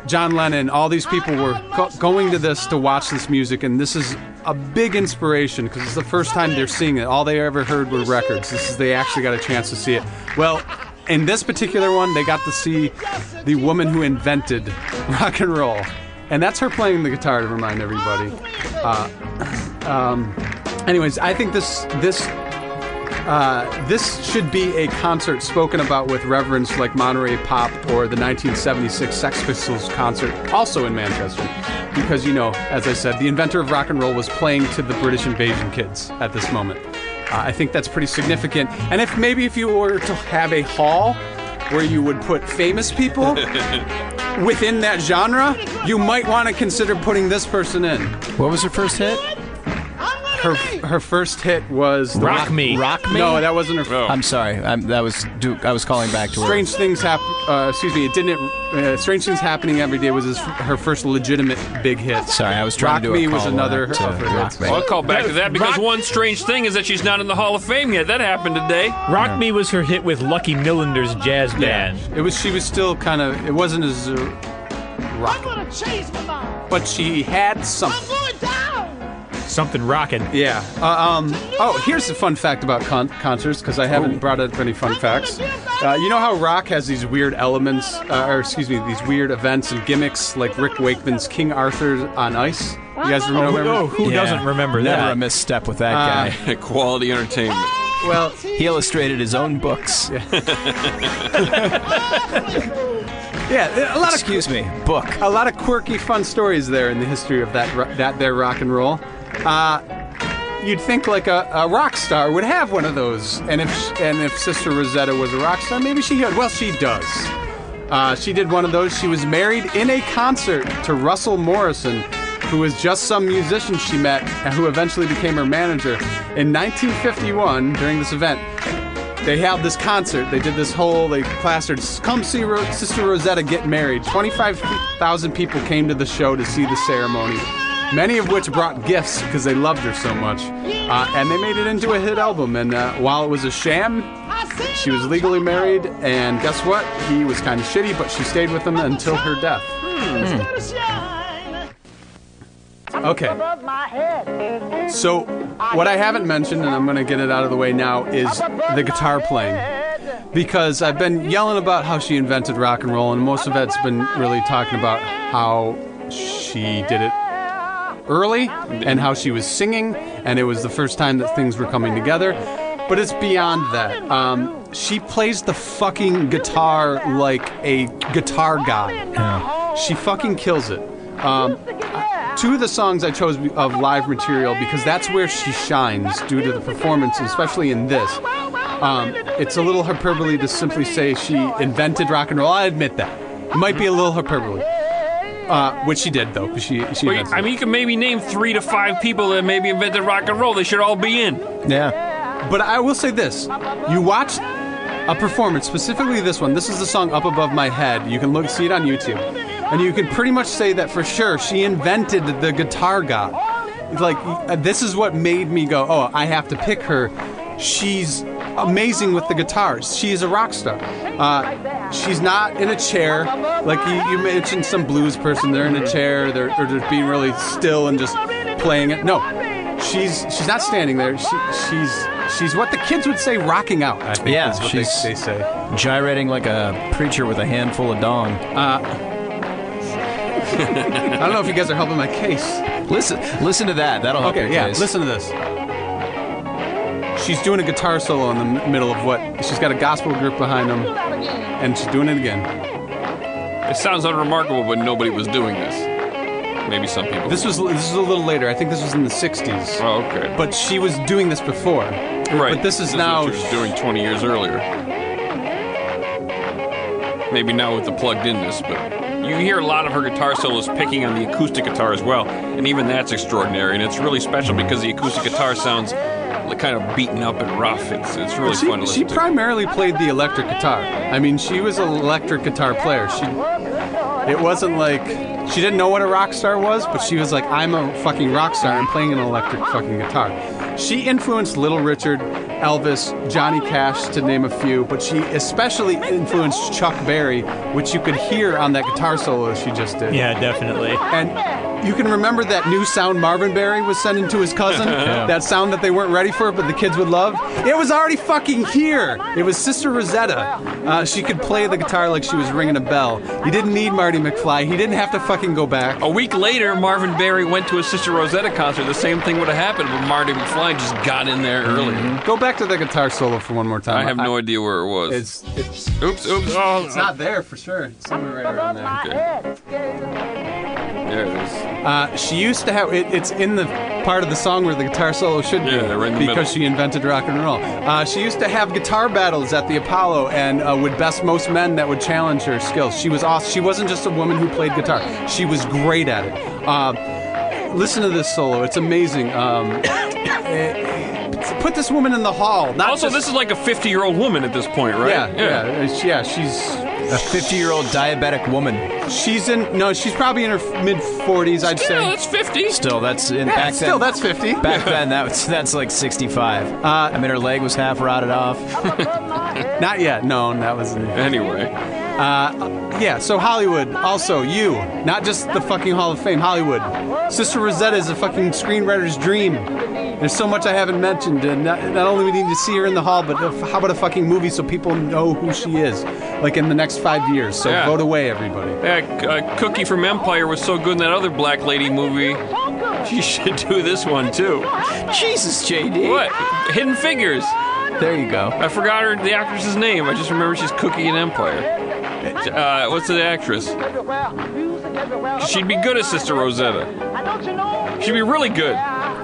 John Lennon, all these people were go- going to this to watch this music, and this is a big inspiration because it's the first time they're seeing it. All they ever heard were records. This is they actually got a chance to see it. Well, in this particular one, they got to see the woman who invented rock and roll, and that's her playing the guitar to remind everybody. Uh, um, anyways, I think this this uh, this should be a concert spoken about with reverence like Monterey Pop or the 1976 Sex Pistols concert, also in Manchester. because you know, as I said, the inventor of rock and roll was playing to the British invasion kids at this moment. Uh, I think that's pretty significant. And if maybe if you were to have a hall where you would put famous people within that genre, you might want to consider putting this person in. What was her first hit? Her her first hit was the Rock Me. Rock Me. No, that wasn't her. Oh. I'm sorry. I'm, that was. Duke. I was calling back to her. Strange things happen. Uh, excuse me. It didn't. Uh, Strange things happening every day was his, her first legitimate big hit. Sorry, I was trying Rock to do a Me was call another back to her Rock. Me. Well, I'll call back to that because Rock- one strange thing is that she's not in the Hall of Fame yet. That happened today. Rock Me was her hit with Lucky Millinder's jazz band. It was. She was still kind of. It wasn't as uh, I'm rock, gonna change my mind. but she had I'm something. Going down. Something rocking. Yeah. Uh, um. Oh, here's a fun fact about con- concerts because I haven't brought up any fun facts. Uh, you know how rock has these weird elements, uh, or excuse me, these weird events and gimmicks, like Rick Wakeman's King Arthur on Ice. You guys Oh, remember? who, oh, who Yeah. doesn't remember Never that? a misstep with that Uh, guy. Quality entertainment. Well, He illustrated his own books. yeah, a lot of Excuse me, book. a lot of quirky, fun stories there in the history of that that there rock and roll. Uh, you'd think like a, a rock star would have one of those, and if and if Sister Rosetta was a rock star, maybe she would. Well, she does. Uh, she did one of those. She was married in a concert to Russell Morrison, who was just some musician she met, and who eventually became her manager. In 1951, during this event, they held this concert. They did this whole, they plastered, come see Ro- Sister Rosetta get married. 25,000 people came to the show to see the ceremony, many of which brought gifts because they loved her so much. Uh, and they made it into a hit album. And uh, while it was a sham, she was legally married. And guess what? He was kind of shitty, but she stayed with him until her death. Okay. So, what I haven't mentioned, and I'm going to get it out of the way now, is the guitar playing. Because I've been yelling about how she invented rock and roll, and most of it's been really talking about how she did it early and how she was singing, and it was the first time that things were coming together. But it's beyond that. Um, she plays the fucking guitar like a guitar god. She fucking kills it. Um, two of the songs I chose of live material because that's where she shines due to the performance, especially in this. Um, it's a little hyperbole to simply say she invented rock and roll. I admit that. It might be a little hyperbole. Uh, which she did, though. She, she Well, I mean, you can maybe name three to five people that maybe invented rock and roll. They should all be in. Yeah. But I will say this: you watch a performance, specifically this one. This is the song "Up Above My Head." You can look, see it on YouTube, and you can pretty much say that for sure she invented the guitar god. Like this is what made me go, "Oh, I have to pick her." She's amazing with the guitars. She is a rock star. Uh, she's not in a chair like you, you mentioned. Some blues person, they're in a chair, they're, they're just being really still and just playing it. No, she's she's not standing there. She, she's she's what the kids would say, rocking out. I think Yeah, is what they, she's- they say. Gyrating like a preacher with a handful of dong. I don't know if you guys are helping my case. Listen, listen to that. That'll help Okay, your yeah. case. Listen to this. She's doing a guitar solo in the middle of what? She's got a gospel group behind them, and she's doing it again. It sounds unremarkable, but nobody was doing this. Maybe some people. This was this is a little later. I think this was in the '60s. Oh, okay. But she was doing this before. right. But this is now. what she was doing 20 years earlier. Maybe now with the plugged inness, but you hear a lot of her guitar solos picking on the acoustic guitar as well, and even that's extraordinary. And it's really special because the acoustic guitar sounds kind of beaten up and rough. It's it's really she, fun to she listen to. She primarily played the electric guitar. I mean, she was an electric guitar player. She, it wasn't like she didn't know what a rock star was, but she was like, I'm a fucking rock star. I'm playing an electric fucking guitar. She influenced Little Richard, Elvis, Johnny Cash, to name a few, but she especially influenced Chuck Berry, which you could hear on that guitar solo she just did. Yeah, definitely. And you can remember that new sound Marvin Berry was sending to his cousin? That sound that they weren't ready for, but the kids would love? It was already fucking here! It was Sister Rosetta. Uh, she could play the guitar like she was ringing a bell. You didn't need Marty McFly. He didn't have to fucking go back. A week later, Marvin Berry went to a Sister Rosetta concert. The same thing would have happened, but Marty McFly just got in there earlier. Go back to the guitar solo for one more time. I have no idea where it was. It's, it's, oops, oops. Oh, it's not there for sure. It's somewhere right around there. Okay. There it is. Uh, she used to have it, it's in the part of the song where the guitar solo should be Yeah, right in the because middle. she invented rock and roll. Uh, she used to have guitar battles at the Apollo and uh, would best most men that would challenge her skills. She was awesome. She wasn't just a woman who played guitar; she was great at it. Uh, listen to this solo; it's amazing. Um, eh, put this woman in the hall. Not Also, just- this is like a 50 year old woman at this point, right? yeah, yeah, yeah, yeah. She's A 50 year old diabetic woman. she's in no, she's probably in her mid forties, I'd Still, say. that's 50. Still, that's in Yeah, back still, then. that's fifty. Back then, that was, that's like 65. Uh, I mean, her leg was half rotted off. Not yet. No, that was. Anyway. Yeah, so Hollywood, also you, not just the fucking Hall of Fame, Hollywood. Sister Rosetta is a fucking screenwriter's dream. There's so much I haven't mentioned, and not, not only we need to see her in the hall, but if, how about a fucking movie so people know who she is, like in the next five years. So Yeah. vote away, everybody. Yeah, uh, Cookie from Empire was so good in that other black lady movie. She should do this one too. Jesus, JD. What? Hidden Figures. There you go. I forgot her the actress's name. I just remember she's Cookie in Empire. Uh, what's the actress? She'd be good as Sister Rosetta. She'd be really good.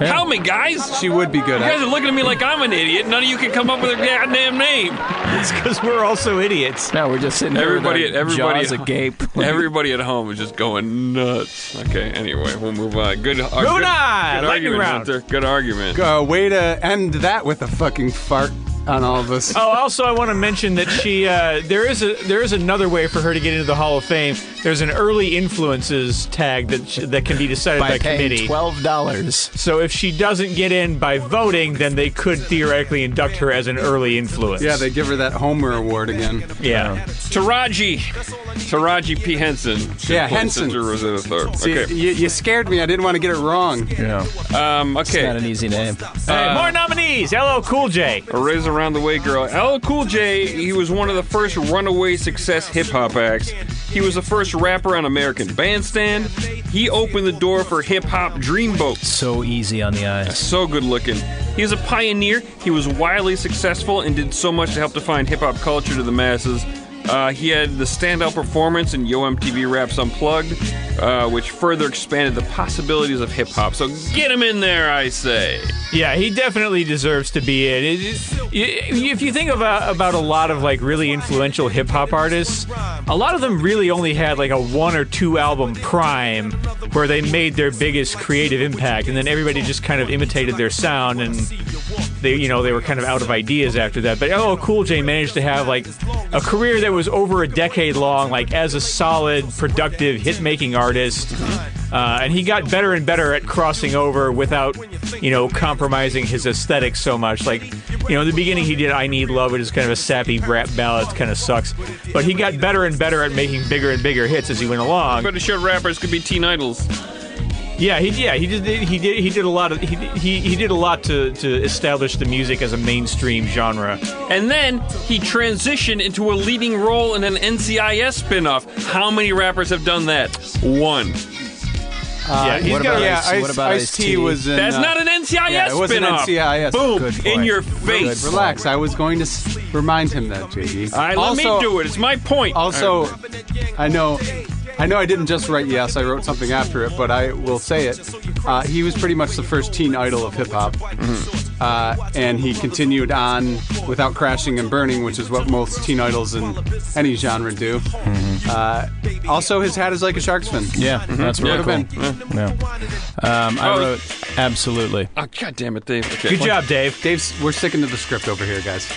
Help me, guys. She would be good. You guys are looking at me like I'm an idiot. None of you can come up with a goddamn name. It's because we're also idiots. No, we're just sitting here Everybody, with our everybody, jaws agape. everybody at home is just going nuts. Okay, anyway, we'll move on. Good, uh, Moving good, on! Good Lightning argument, round. Hunter. Good argument. Uh, way to end that with a fucking fart on all of us. Oh, also, I want to mention that she uh, there is a there is another way for her to get into the Hall of Fame. There's an early influences tag that sh- that can be decided by, by committee. twelve dollars. So if she doesn't get in by voting, then they could theoretically induct her as an early influence. Yeah, they give her that Homer Award again. yeah. Taraji. Taraji P. Henson. She Yeah, played Henson. Sister Rosetta Thorpe. See, Okay. you, you scared me. I didn't want to get it wrong. Yeah, Um, it's not an easy name. Hey, more nominees. LL Cool J. Raise Around the Way Girl. LL Cool J, he was one of the first runaway success hip hop acts. He was the first rapper on American Bandstand. He opened the door for hip hop Dreamboat. So easy on the eyes. So good looking. He was a pioneer. He was wildly successful and did so much to help define hip hop culture to the masses. Uh, he had the standout performance in Yo MTV Raps Unplugged, uh, which further expanded the possibilities of hip hop. So get him in there, I say. Yeah, he definitely deserves to be in. It, it, if you think about about a lot of like really influential hip hop artists, a lot of them really only had like a one or two album prime where they made their biggest creative impact, and then everybody just kind of imitated their sound, and they you know they were kind of out of ideas after that. But oh, Cool J managed to have like a career that was over a decade long, like as a solid, productive hit making artist. Uh, and he got better and better at crossing over without, you know, compromising his aesthetic so much. Like, you know, in the beginning he did "I Need Love," which is kind of a sappy rap ballad, kind of sucks. But he got better and better at making bigger and bigger hits as he went along. But to show rappers could be teen idols. Yeah, he yeah he did he did he did a lot of he he, he did a lot to to establish the music as a mainstream genre. And then he transitioned into a leading role in an NCIS spinoff. How many rappers have done that? One. yeah, he's what got about a, Yeah, Ice- what Ice, about Ice T Ice-T? was in. That's uh, not an NCIS yeah, it was an. NCIS. Boom! Good In point. your face. Relax. I was going to s- remind him that, JD. All right, let also, me do it. It's my point. Also, I know, I know, I didn't just write yes. I wrote something after it, but I will say it. Uh, he was pretty much the first teen idol of hip hop, uh, and he continued on without crashing and burning, which is what most teen idols in any genre do. Uh, also, his hat is like a shark's fin. Yeah, that's really have cool. been. Yeah. Um, I Oh. wrote absolutely. Oh, God damn it, Dave. Okay. good job, Dave. Dave's. We're sticking to the script over here, guys.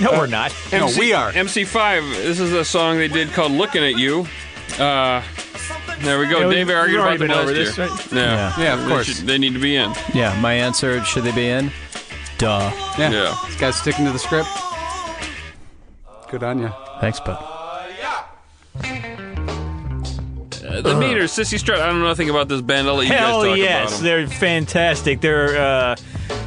No, we're not. No, we are. MC5. This is a song they did called "Looking at You." Uh, there we go. Yeah, we- Dave argued about already them been last over year. right? Yeah. Yeah, of They course. should- They need to be in. Yeah, my answer should they be in? Duh. Yeah. Yeah. This guy's sticking to the script. Good on you. Thanks, bud. Uh, the Meters, Cissy Strut. I don't know nothing about this band. I'll let you guys talk yes, about them. they're fantastic. They're uh,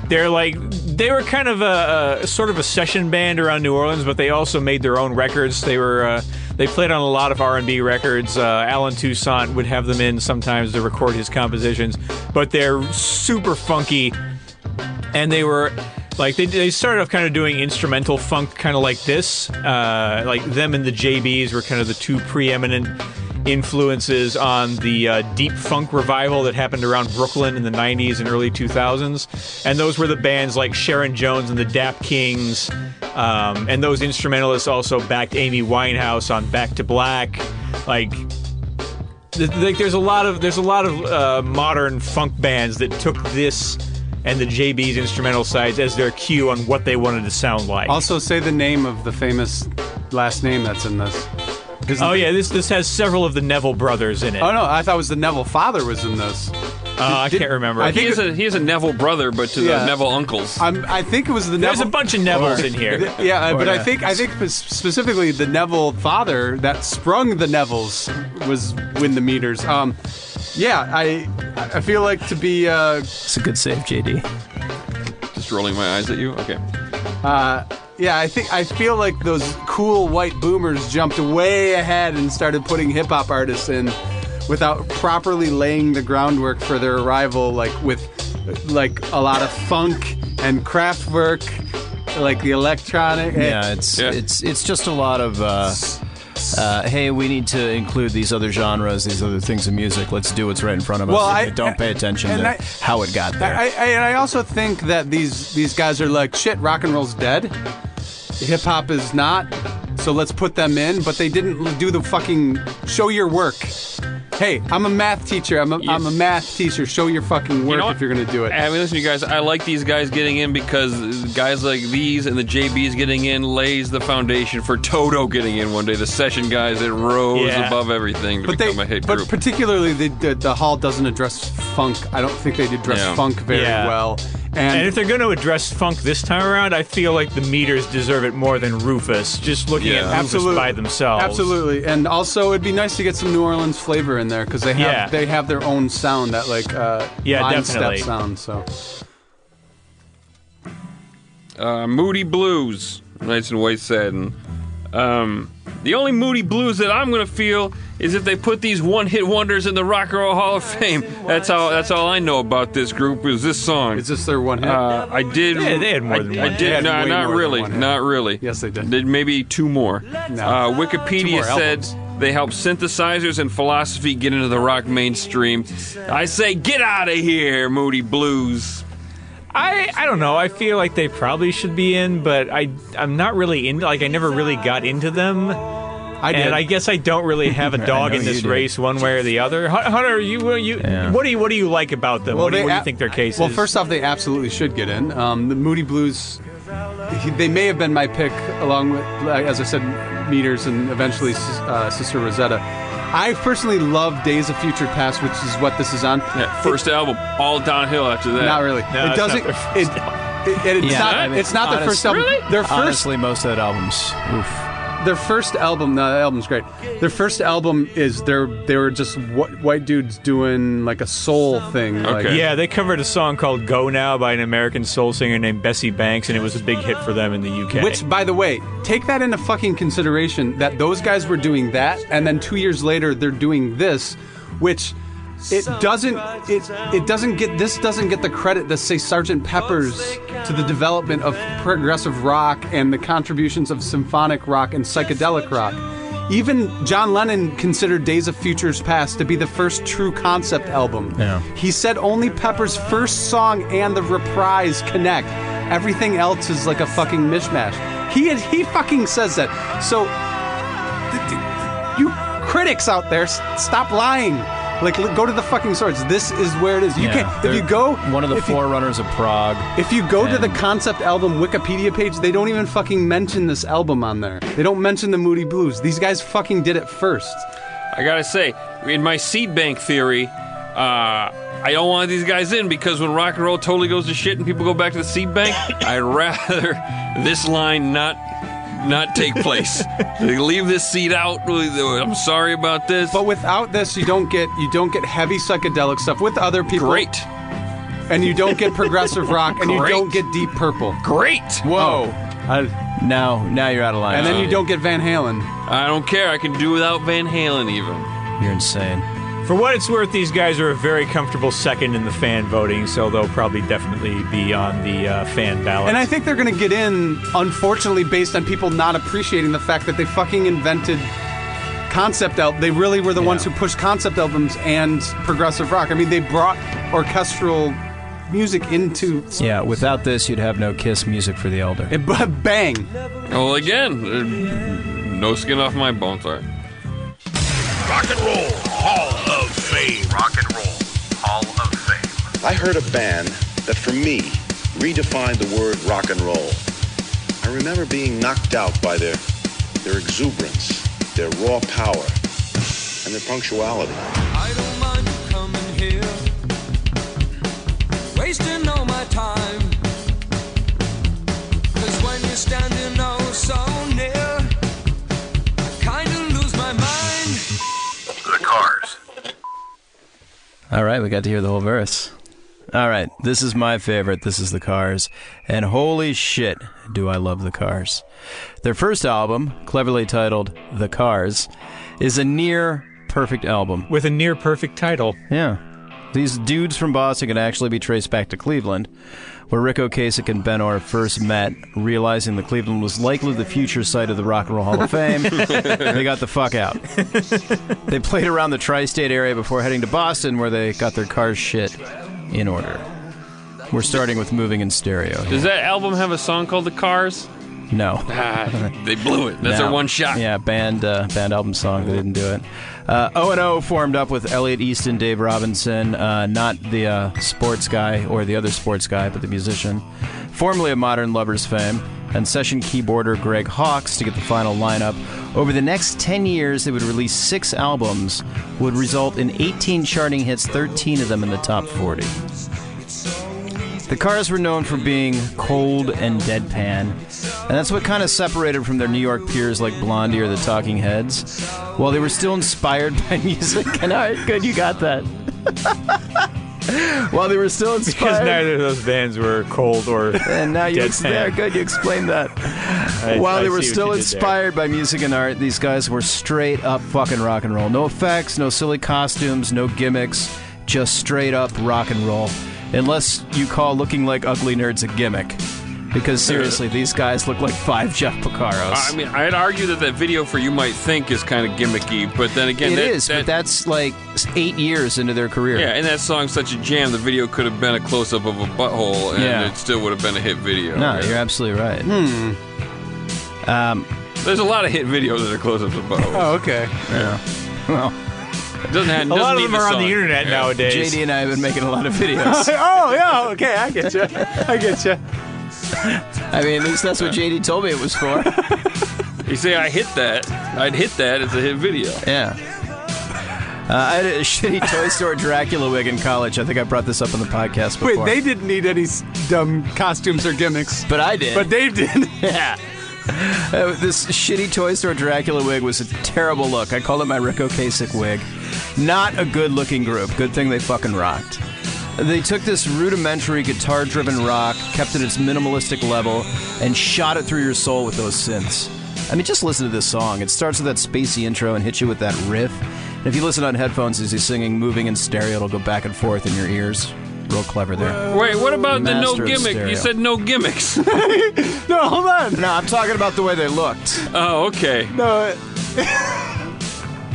they're like they were kind of a, a sort of a session band around New Orleans, but they also made their own records. They were uh, they played on a lot of R and B records. Uh, Allen Toussaint would have them in sometimes to record his compositions, but they're super funky, and they were. Like they, they started off kind of doing instrumental funk, kind of like this. Uh, like them and the JBs were kind of the two preeminent influences on the uh, deep funk revival that happened around Brooklyn in the 90s and early 2000s. And those were the bands like Sharon Jones and the Dap Kings. Um, and those instrumentalists also backed Amy Winehouse on Back to Black. Like, like there's a lot of there's a lot of uh, modern funk bands that took this and the JB's instrumental sides as their cue on what they wanted to sound like. Also, say the name of the famous last name that's in this. Isn't oh it- yeah, this this has several of the Neville brothers in it. Oh no, I thought it was the Neville father was in this. Uh, I Did- can't remember. I He think is a he is a Neville brother, but to Yeah. the Neville uncles. I'm, I think it was the There's Neville. a bunch of Nevilles in here. Yeah, uh, but I uh, think I think spe- specifically the Neville father that sprung the Nevilles was win the meters. Um, yeah, I I feel like to be uh, It's a good save, JD. Just rolling my eyes at you. Okay. Yeah I think I feel like those cool white boomers jumped way ahead and started putting hip hop artists in without properly laying the groundwork for their arrival, like with like a lot of funk and craft work, like the electronic. Yeah, it's Yeah. it's it's just a lot of. Uh, uh, hey, we need to include these other genres, these other things in music. Let's do what's right in front of Well, us. I- don't pay attention to I- how it got there. I, I, and I also think that these these guys are like shit. Rock and roll's dead. Hip hop is not. So let's put them in. But they didn't do the fucking show your work. Hey, I'm a math teacher. I'm a, am a math teacher. Show your fucking work know what? if you're gonna do it. I mean, listen, you guys. I like these guys getting in because guys like these and the JBs getting in lays the foundation for Toto getting in one day. The session guys that rose Yeah. above everything to But they, become a hit but group. particularly the, the the hall doesn't address funk. I don't think they address Yeah. funk very Yeah. well. And if they're going to address funk this time around, I feel like the meters deserve it more than Rufus. Just looking Yeah. at Rufus Absolutely. by themselves. Absolutely, and also it'd be nice to get some New Orleans flavor in there because they have Yeah. they have their own sound that like uh, Yeah, line definitely. step sound. So uh, Moody Blues, Nights in White Satin. Um, the only Moody Blues that I'm gonna feel is if they put these one-hit wonders in the Rock and Roll Hall of Fame. That's how. That's all I know about this group is this song. is this their one hit? Uh, I did. Yeah, they had more I, than I one. did. They had No, not really. Not really. Yes, they did. Did maybe two more. No. Uh, Wikipedia more said they helped synthesizers and philosophy get into the rock mainstream. I say, get out of here, Moody Blues. I, I don't know. I feel like they probably should be in, but I I'm not really in. Like I never really got into them, I did. and I guess I don't really have a dog in this race one way or the other. Hun- Hunter, you you Yeah. what do you what do you like about them? what, do you, what do you think their case Well, is? first off, they absolutely should get in. Um, the Moody Blues, they may have been my pick, along with, as I said, Meters and eventually uh, Sister Rosetta. I personally love Days of Future Past, which is what this is on. That first album, all downhill after that. Not really. No, it doesn't. it, it, it- it's Yeah, not. I mean, it's not their honest- first album. Really? Their first. Honestly, most of that album's oof. Their first album. No, that album's great. Their first album is they're they were just wh- white dudes doing like a soul thing. Like, Okay. yeah, they covered a song called "Go Now" by an American soul singer named Bessie Banks, and it was a big hit for them in the UK. Which, by the way, take that into fucking consideration that those guys were doing that, and then two years later they're doing this, which it doesn't it it doesn't get this doesn't get the credit that say Sergeant Pepper's to the development of progressive rock and the contributions of symphonic rock and psychedelic rock. Even John Lennon considered Days of Futures Past to be the first true concept album. Yeah. He said only Pepper's first song and the reprise connect. Everything else is like a fucking mishmash. He he fucking says that. So you critics out there, stop lying. Like go to the fucking source. This is where it is. You Yeah, can if they're you go one of the if you- forerunners of prog. if you go to the And- concept album Wikipedia page, they don't even fucking mention this album on there. They don't mention the Moody Blues. These guys fucking did it first. I gotta say, in my seed bank theory, uh, I don't want these guys in because when rock and roll totally goes to shit and people go back to the seed bank, I'd rather this line not not take place. Leave this seed out. I'm sorry about this. But without this, you don't get you don't get heavy psychedelic stuff with other people. Great, and you don't get progressive rock, and you Great. don't get Deep Purple. great. Whoa! Oh, now, now you're out of line. and then you don't get Van Halen. I don't care. I can do without Van Halen even. You're insane. For what it's worth, these guys are a very comfortable second in the fan voting, so they'll probably definitely be on the uh, fan ballot. And I think they're going to get in, unfortunately, based on people not appreciating the fact that they fucking invented concept album. They really were the ones who pushed concept albums and progressive rock. I mean, they brought orchestral music into Yeah, without this, you'd have no Kiss music for the elder. it, but bang. Well, again, uh, no skin off my bones. Sorry. Rock and Roll Hall I heard a band that, for me, redefined the word rock and roll. I remember being knocked out by their, their exuberance, their raw power, and their punctuality. I don't mind you coming here, wasting all my time. Cause when you're standing oh so near, I kinda lose my mind. The Cars. All right, we got to hear the whole verse. All right, this is my favorite. This is the Cars. And holy shit, do I love the Cars. Their first album, cleverly titled The Cars, is a near perfect album. With a near perfect title. Yeah. These dudes from Boston can actually be traced back to Cleveland, where Ric Ocasek and Ben Orr first met, realizing that Cleveland was likely the future site of the Rock and Roll Hall of Fame. they got the fuck out. they played around the tri state area before heading to Boston, where they got their cars shit in order. We're starting with Moving in Stereo. Does that album have a song called The Cars? No. Ah, they blew it. That's No. their one shot. Yeah, band uh, band album song. They didn't do it. Uh, O and O formed up with Elliot Easton, Dave Robinson, uh, not the uh, sports guy or the other sports guy, but the musician, formerly of Modern Lovers fame, and session keyboarder Greg Hawkes to get the final lineup. Over the next 10 years, they would release six albums, would result in 18 charting hits, 13 of them in the top 40. The Cars were known for being cold and deadpan, and that's what kind of separated from their New York peers like Blondie or the Talking Heads. While they were still inspired by music and art, good, you got that. While they were still inspired. Because neither of those bands were cold or and now you deadpan. there, good, you explained that. I- While I they were still you did there. inspired by music and art, these guys were straight up fucking rock and roll. No effects, no silly costumes, no gimmicks, just straight up rock and roll. Unless you call looking like ugly nerds a gimmick. Because seriously, these guys look like five Jeff Picaros. I mean, I'd argue that that video for You Might Think is kind of gimmicky, but then again, It that, is, that- but that's like eight years into their career. yeah, and that song's such a jam. The video could have been a close up of a butthole, and Yeah. it still would have been a hit video. No, Yeah. you're absolutely right. Hmm. Um, There's a lot of hit videos that are close ups of buttholes. Oh, okay. yeah. Well, It doesn't have, A doesn't lot of them are on the internet Yeah. nowadays. JD and I have been making a lot of videos. oh yeah, okay, I get you. I get you. I mean, at least that's what JD told me it was for. You say I hit that, I'd hit that. It's a hit video. Yeah. Uh, I had a shitty Toy Store Dracula wig in college. I think I brought this up on the podcast before. Wait, they didn't need any s- dumb costumes or gimmicks, But I did. but Dave did. yeah. Uh, this shitty Toy Store Dracula wig was a terrible look. I called it my Ric Ocasek wig. Not a good looking group. Good thing they fucking rocked. They took this rudimentary guitar driven rock, kept it at its minimalistic level, and shot it through your soul with those synths. I mean, just listen to this song. It starts with that spacey intro and hits you with that riff. And if you listen on headphones as he's singing moving in stereo, it'll go back and forth in your ears. Real clever there. Wait, what about the no gimmick? stereo. You said no gimmicks. no, hold on. No, I'm talking about the way they looked. oh, okay. No,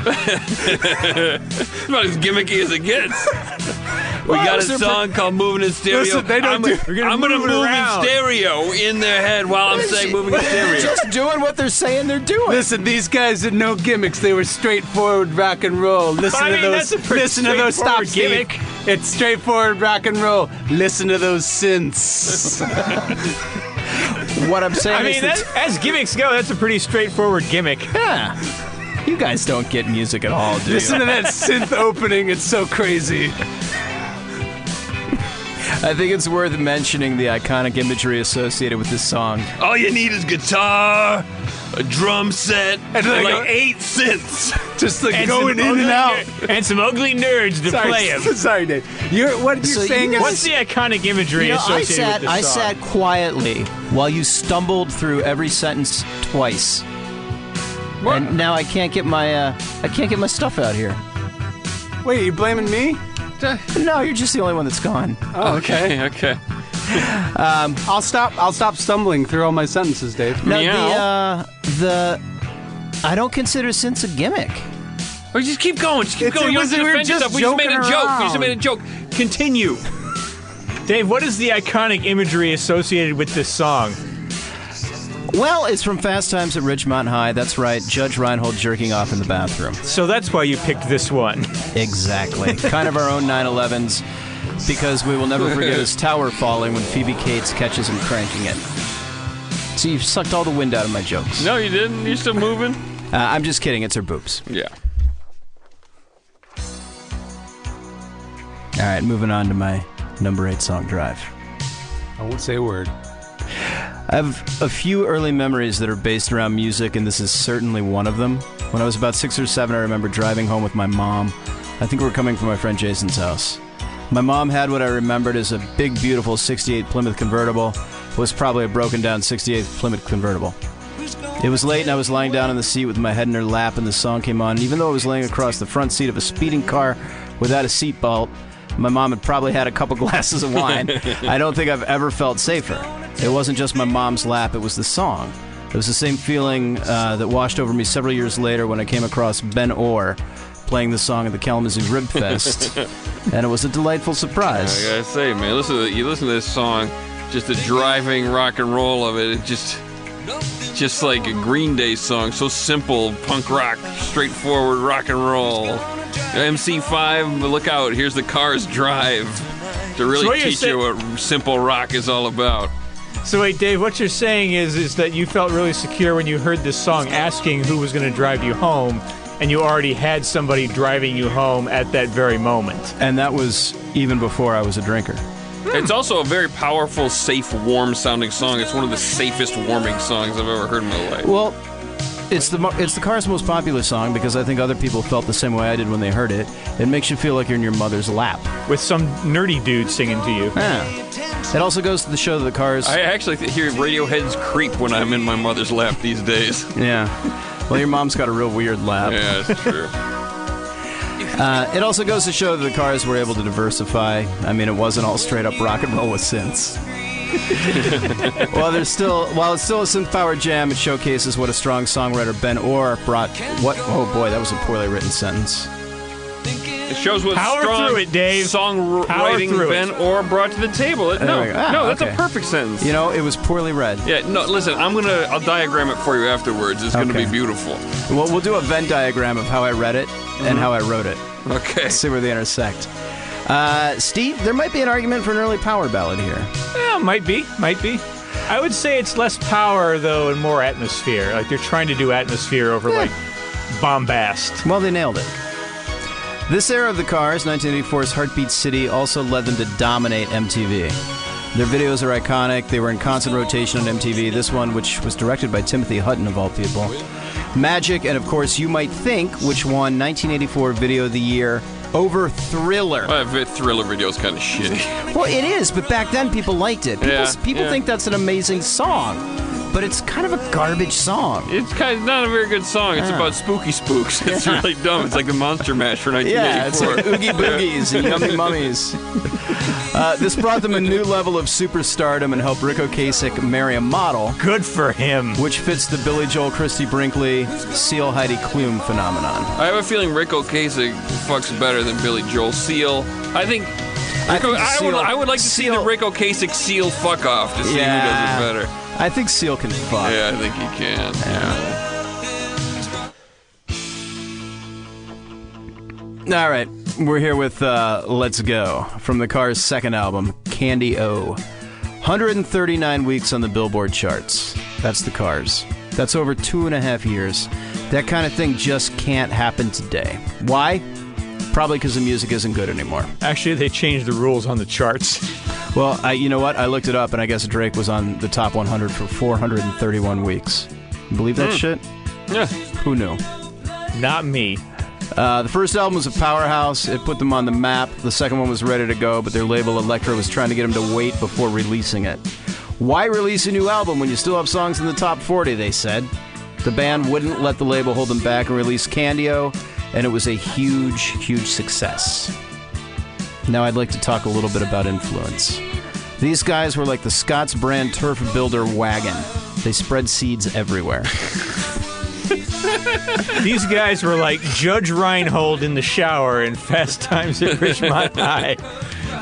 It's about as gimmicky as it gets. We got a song called "Moving in Stereo." Listen, they don't I'm, do- We're gonna I'm gonna move move around. in stereo in their head while I'm saying "moving in stereo." Just doing what they're saying they're doing. listen, these guys had no gimmicks. They were straightforward rock and roll. Listen I to those. that's a pretty Listen to those. Stop, straightforward Steve. gimmick. It's straightforward rock and roll. Listen to those synths. what I'm saying I is mean, that, that, as gimmicks go, that's a pretty straightforward gimmick. yeah. You guys don't get music at all, do Listen you? to that synth opening. It's so crazy. I think it's worth mentioning the iconic imagery associated with this song. All you need is guitar, a drum set, and like like, a- eight synths. Just like And going in and out. ner- and some ugly nerds to Sorry, play 'em. sorry, Dave. You're what you're So you saying guys- is What's the iconic imagery You know, associated sat, with I this song? I sat quietly while you stumbled through every sentence twice. And now I can't get my uh, I can't get my stuff out here. Wait, you blaming me? No, you're just the only one that's gone. Oh, okay. okay. I'll stop. I'll stop stumbling through all my sentences, Dave. No, Meow. the uh, the I don't consider synths a gimmick. Or just keep going. Just keep It's- going. it You was- don't have to we were defend just yourself. We just made a joking joke. We just around. made a joke. Continue. Dave, what is the iconic imagery associated with this song? Well, it's from Fast Times at Ridgemont High. That's right, Judge Reinhold jerking off in the bathroom. So that's why you picked this one. Exactly. kind of our own 911s, because we will never forget his tower falling when Phoebe Cates catches him cranking it. So you've sucked all the wind out of my jokes. No, you didn't. You're still moving. Uh, I'm just kidding. It's her boobs. Yeah. All right, moving on to my number eight song, Drive. I won't say a word. I have a few early memories that are based around music, and this is certainly one of them. When I was about six or seven, I remember driving home with my mom. I think we were coming from my friend Jason's house. My mom had what I remembered as a big, beautiful 68 Plymouth convertible. It was probably a broken down 68 Plymouth convertible. It was late, and I was lying down in the seat with my head in her lap, and the song came on. And even though I was laying across the front seat of a speeding car without a seatbelt, my mom had probably had a couple glasses of wine. I don't think I've ever felt safer. It wasn't just my mom's lap, it was the song. It was the same feeling uh, that washed over me several years later when I came across Ben Orr playing the song at the Kalamazoo Rib Fest, and it was a delightful surprise. I gotta say, man, listen to you listen to this song, just the driving rock and roll of it. It just, just like a Green Day song, so simple, punk rock, straightforward rock and roll. MC5, look out! Here's the Cars Drive to really what you're teach you what simple rock is all about. So wait, Dave, what you're saying is is that you felt really secure when you heard this song asking who was going to drive you home, and you already had somebody driving you home at that very moment. And that was even before I was a drinker. It's also a very powerful, safe, warm sounding song. It's one of the safest warming songs I've ever heard in my life. Well, it's the mo- it's the Cars' most popular song because I think other people felt the same way I did when they heard it. It makes you feel like you're in your mother's lap. With some nerdy dude singing to you. Yeah. It also goes to the show that the Cars. I actually th- hear Radiohead's creep when I'm in my mother's lap these days. yeah. Well, your mom's got a real weird lap. Yeah, it's true. Uh, it also goes to show that the Cars were able to diversify. I mean, it wasn't all straight up rock and roll with synths. while there's still, while it's still a synth-powered jam, it showcases what a strong songwriter Ben Orr brought. What? Oh boy, that was a poorly written sentence. It shows what Power strong through it, Dave. songwriting through Ben it. Orr brought to the table. It- No, There we go. Ah, no, that's okay. a perfect sentence. You know, it was poorly read. Yeah, no, listen, I'm gonna, I'll diagram it for you afterwards. It's gonna be beautiful. Well, we'll do a Venn diagram of how I read it and how I wrote it. Okay. See where they intersect. Uh, Steve, there might be an argument for an early power ballad here. Yeah, might be, might be. I would say it's less power though and more atmosphere. Like they're trying to do atmosphere over like bombast. Well, they nailed it. This era of the Cars, 1984's Heartbeat City, also led them to dominate MTV. Their videos are iconic. They were in constant rotation on MTV. This one, which was directed by Timothy Hutton, of all people. Magic, and of course, You Might Think, which won 1984 Video of the Year over Thriller. Uh, thriller is kind of shitty. Well, it is, but back then people liked it. People, Yeah, people yeah. think that's an amazing song, but it's kind of a garbage song. It's kind of not a very good song. It's about spooky spooks. It's Yeah. really dumb. It's like the Monster Mash for Yeah, it's 1984. like Oogie Boogies and Yummy Mummies. Uh, this brought them a new level of superstardom and helped Ric Ocasek marry a model. Good for him. Which fits the Billy Joel, Christie Brinkley, Seal Heidi Klum phenomenon. I have a feeling Ric Ocasek fucks better than Billy Joel. Seal, I think. I think O- I, would, Seal- I would like to see the Ric Ocasek Seal fuck off to see Yeah. who does it better. I think Seal can fuck. Yeah, I think he can. Yeah. All right, we're here with uh, Let's Go from the Cars' second album, Candy O. 139 weeks on the Billboard charts. That's the Cars. That's over two and a half years. That kind of thing just can't happen today. Why? Probably because the music isn't good anymore. Actually, they changed the rules on the charts. Well, I, you know what? I looked it up, and I guess Drake was on the top 100 for 431 weeks. Believe that Hmm. shit? Yeah. Who knew? Not me. Uh, the first album was a powerhouse. It put them on the map. The second one was ready to go, but their label Elektra was trying to get them to wait before releasing it. Why release a new album when you still have songs in the top 40? They said. The band wouldn't let the label hold them back and release Candy O, and it was a huge, huge success. Now I'd like to talk a little bit about influence. These guys were like the Scott's brand turf builder wagon. They spread seeds everywhere. These guys were like Judge Reinhold in the shower in Fast Times at Ridgemont High.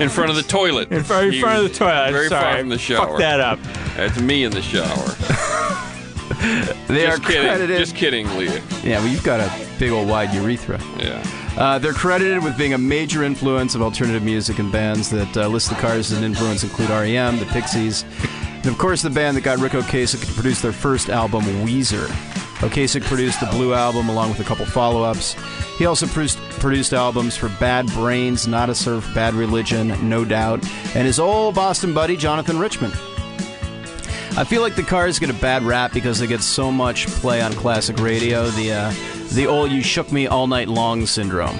In front of the toilet. In front, in front of the toilet. Very Sorry, far from the shower. Fuck that up. That's me in the shower. They just are kidding. credited. Just kidding, Leah. Yeah, well, you've got a big old wide urethra. Yeah. Uh, they're credited with being a major influence of alternative music and bands that uh, list the Cars as an influence include REM, the Pixies, and of course the band that got Ric Ocasek to produce their first album, Weezer. Ocasek produced the Blue Album along with a couple follow-ups. He also produced, produced albums for Bad Brains, Nada Surf, Bad Religion, No Doubt, and his old Boston buddy Jonathan Richman. I feel like the Cars get a bad rap because they get so much play on classic radio. The uh, the old "You Shook Me All Night Long" syndrome.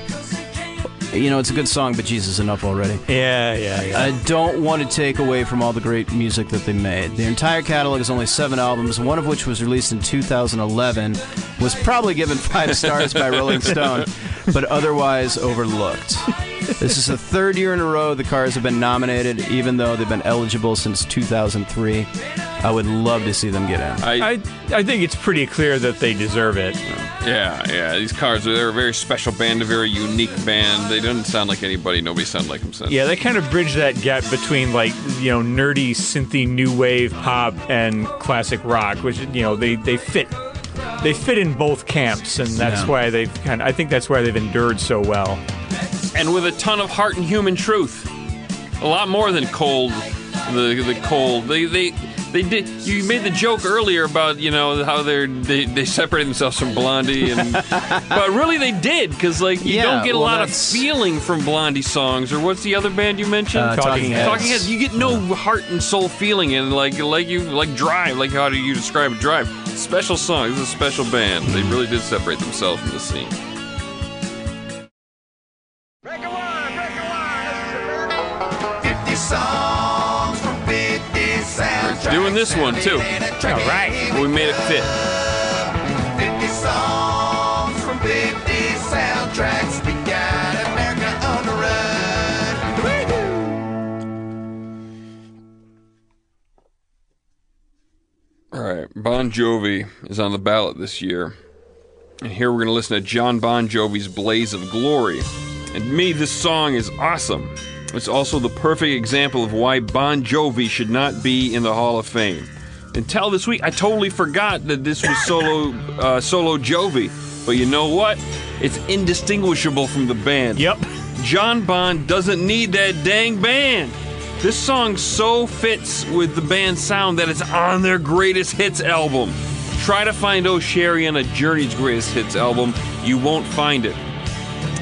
You know, it's a good song, but Jesus, enough already. Yeah, yeah, yeah. I don't want to take away from all the great music that they made. Their entire catalog is only seven albums, one of which was released in 2011, was probably given five stars by Rolling Stone, but otherwise overlooked. This is the third year in a row the Cars have been nominated, even though they've been eligible since 2003. I would love to see them get in. I, I, I think it's pretty clear that they deserve it. yeah, yeah. These cars, are they're a very special band, a very unique band. They don't sound like anybody. Nobody sounded like them since. Yeah, they kind of bridge that gap between like you know nerdy, synthy, new wave pop and classic rock, which you know they they fit they fit in both camps, and that's Yeah. why they've kind of I think that's why they've endured so well. And with a ton of heart and human truth. A lot more than cold, the the cold. They they they did. You made the joke earlier about you know how they're they they separated themselves from Blondie, and but really they did because like you Yeah, don't get a well, lot of feeling from Blondie songs. Or what's the other band you mentioned? Uh, Talking Heads. Talking Heads. You get no heart and soul feeling, and like like you like Drive. Like how do you describe Drive? Special song. This is a special band. They really did separate themselves from the scene. Doing this one too. All right. We made it fit. All right, Bon Jovi is on the ballot this year. And here we're going to listen to John Bon Jovi's Blaze of Glory. And me, this song is awesome. It's also the perfect example of why Bon Jovi should not be in the Hall of Fame. Until this week, I totally forgot that this was solo, uh, solo Jovi. But you know what? It's indistinguishable from the band. Yep. John Bond doesn't need that dang band. This song so fits with the band's sound that it's on their greatest hits album. Try to find O'Sherry on a Journey's greatest hits album, you won't find it.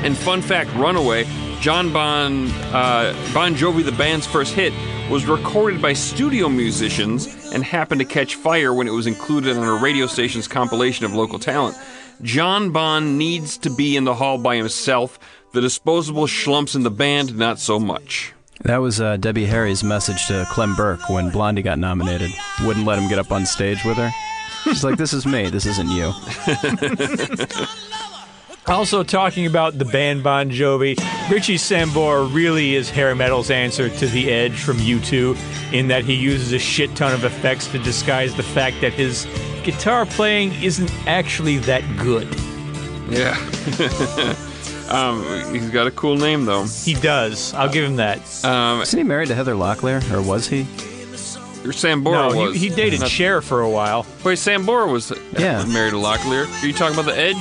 And fun fact Runaway, John Bon, uh, bon Jovi, the band's first hit, was recorded by studio musicians and happened to catch fire when it was included on a radio station's compilation of local talent. John Bon needs to be in the hall by himself. The disposable schlumps in the band, not so much. That was uh, Debbie Harry's message to Clem Burke when Blondie got nominated. Wouldn't let him get up on stage with her. She's like, "This is me. This isn't you." Also, talking about the band Bon Jovi, Richie Sambora really is hair metal's answer to The Edge from U2 in that he uses a shit ton of effects to disguise the fact that his guitar playing isn't actually that good. Yeah. um, he's got a cool name, though. He does. I'll give him that. Um, Isn't he married to Heather Locklear, or was he? Or Sambora no, was. he, he dated Not- Cher for a while. Wait, Sambora was Yeah. married to Locklear. Are you talking about the Edge?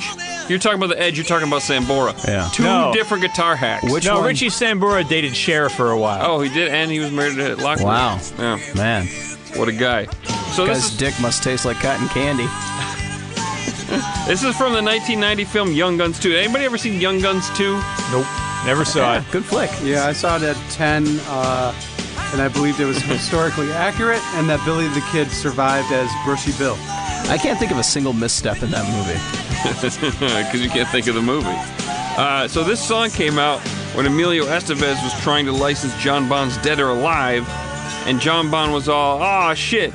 You're talking about the Edge. You're talking about Sambora. Yeah. Two No. different guitar hacks. Which no, one? Richie Sambora dated Cher for a while. Oh, he did, and he was married to Locklear. Wow. Yeah. Man, What a guy. So this guy's is, dick must taste like cotton candy. this is from the 1990 film Young Guns 2. Anybody ever seen Young Guns 2? Nope. Never saw it. Good flick. Yeah, I saw it at 10, uh, and I believed it was historically accurate, and that Billy the Kid survived as Brushy Bill. I can't think of a single misstep in that movie. Because you can't think of the movie. Uh, so this song came out when Emilio Estevez was trying to license John Bond's Dead or Alive, and John Bond was all, "Ah, shit,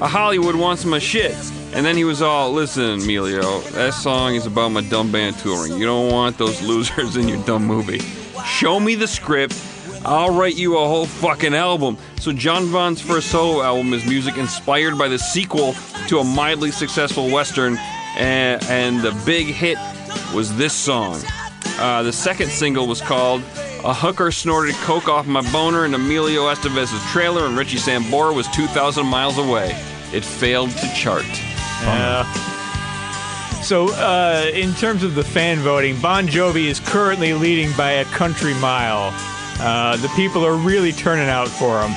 a Hollywood wants my shit." And then he was all, "Listen, Emilio, that song is about my dumb band touring. You don't want those losers in your dumb movie. Show me the script." I'll write you a whole fucking album. So John Bond's first solo album is music inspired by the sequel to a mildly successful western, and, and the big hit was this song. Uh, the second single was called "A Hooker Snorted Coke Off My Boner" in Emilio Estevez's trailer, and Richie Sambora was 2,000 miles away. It failed to chart. Yeah. So, uh, in terms of the fan voting, Bon Jovi is currently leading by a country mile. Uh, the people are really turning out for him.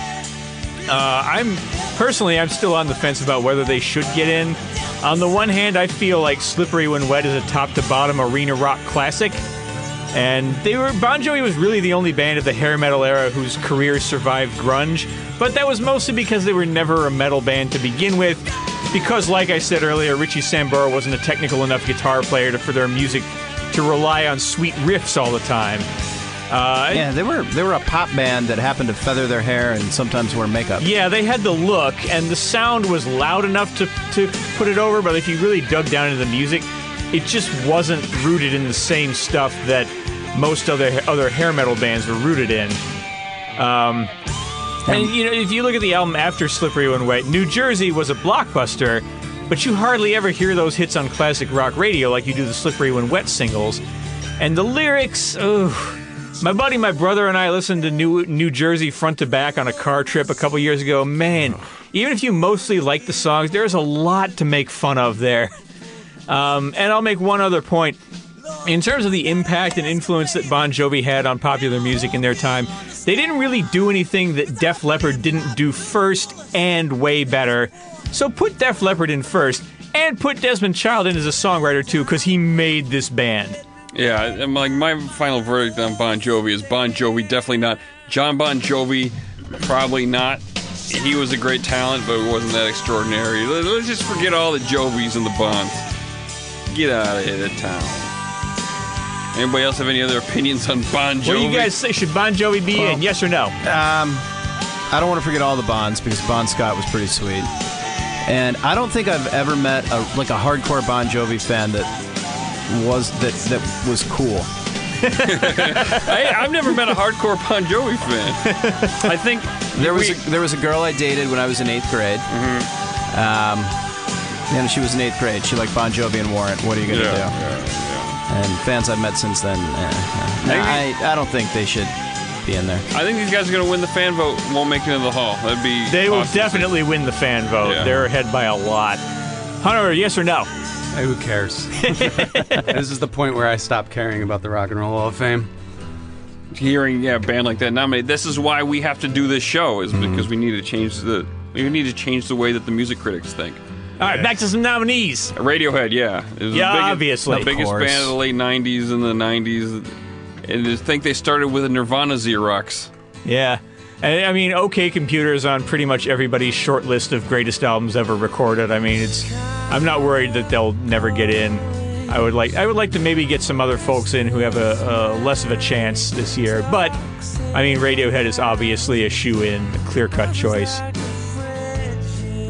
Uh, I'm personally, I'm still on the fence about whether they should get in. On the one hand, I feel like "Slippery When Wet" is a top-to-bottom arena rock classic, and they were Bon Jovi was really the only band of the hair metal era whose career survived grunge. But that was mostly because they were never a metal band to begin with. Because, like I said earlier, Richie Sambora wasn't a technical enough guitar player to, for their music to rely on sweet riffs all the time. Uh, Yeah, they were they were a pop band that happened to feather their hair and sometimes wear makeup. Yeah, they had the look, and the sound was loud enough to, to put it over, but if you really dug down into the music, it just wasn't rooted in the same stuff that most other other hair metal bands were rooted in. Um, and you know, if you look at the album after Slippery When Wet, New Jersey was a blockbuster, but you hardly ever hear those hits on classic rock radio like you do the Slippery When Wet singles. And the lyrics, ugh. My buddy, my brother, and I listened to New New Jersey front to back on a car trip a couple years ago. Man, even if you mostly like the songs, there's a lot to make fun of there. Um, and I'll make one other point. In terms of the impact and influence that Bon Jovi had on popular music in their time, they didn't really do anything that Def Leppard didn't do first and way better. So put Def Leppard in first, and put Desmond Child in as a songwriter too, because he made this band. Yeah, I'm like my final verdict on Bon Jovi is Bon Jovi definitely not. John Bon Jovi probably not. He was a great talent, but it wasn't that extraordinary. Let- Let's just forget all the Jovis and the Bonds. Get out of here, the town. Anybody else have any other opinions on Bon Jovi? What do you guys say? Should Bon Jovi be in? Yes or no? Um, I don't want to forget all the Bonds because Bon Scott was pretty sweet, and I don't think I've ever met a like a hardcore Bon Jovi fan that was that that was cool. I, I've never met a hardcore Bon Jovi fan. I think There was we- a, there was a girl I dated when I was in eighth grade. Mm-hmm. Um, and she was in eighth grade. She liked Bon Jovi and Warrant. What are you gonna Yeah, do? yeah, And fans I've met since then. Eh. I I don't think they should be in there. I think these guys are going to win the fan vote. Won't make it into the hall. That'd be. They will definitely win the fan vote. Yeah. They're ahead by a lot. Hunter, yes or no? Hey, who cares? this is the point where I stop caring about the Rock and Roll Hall of Fame. hearing yeah a band like that nominated. This is why we have to do this show is Mm-hmm. because we need to change the we need to change the way that the music critics think. All right, back to some nominees. Radiohead, yeah, it was Yeah, the biggest, obviously. the biggest course. band of the late '90s and the '90s, and I think they started with a Nirvana Xerox. Yeah. And, I mean, OK Computer is on pretty much everybody's short list of greatest albums ever recorded. I mean, it's. I'm not worried that they'll never get in. I would like. I would like to maybe get some other folks in who have a, a less of a chance this year. But I mean, Radiohead is obviously a shoe in, a clear cut choice.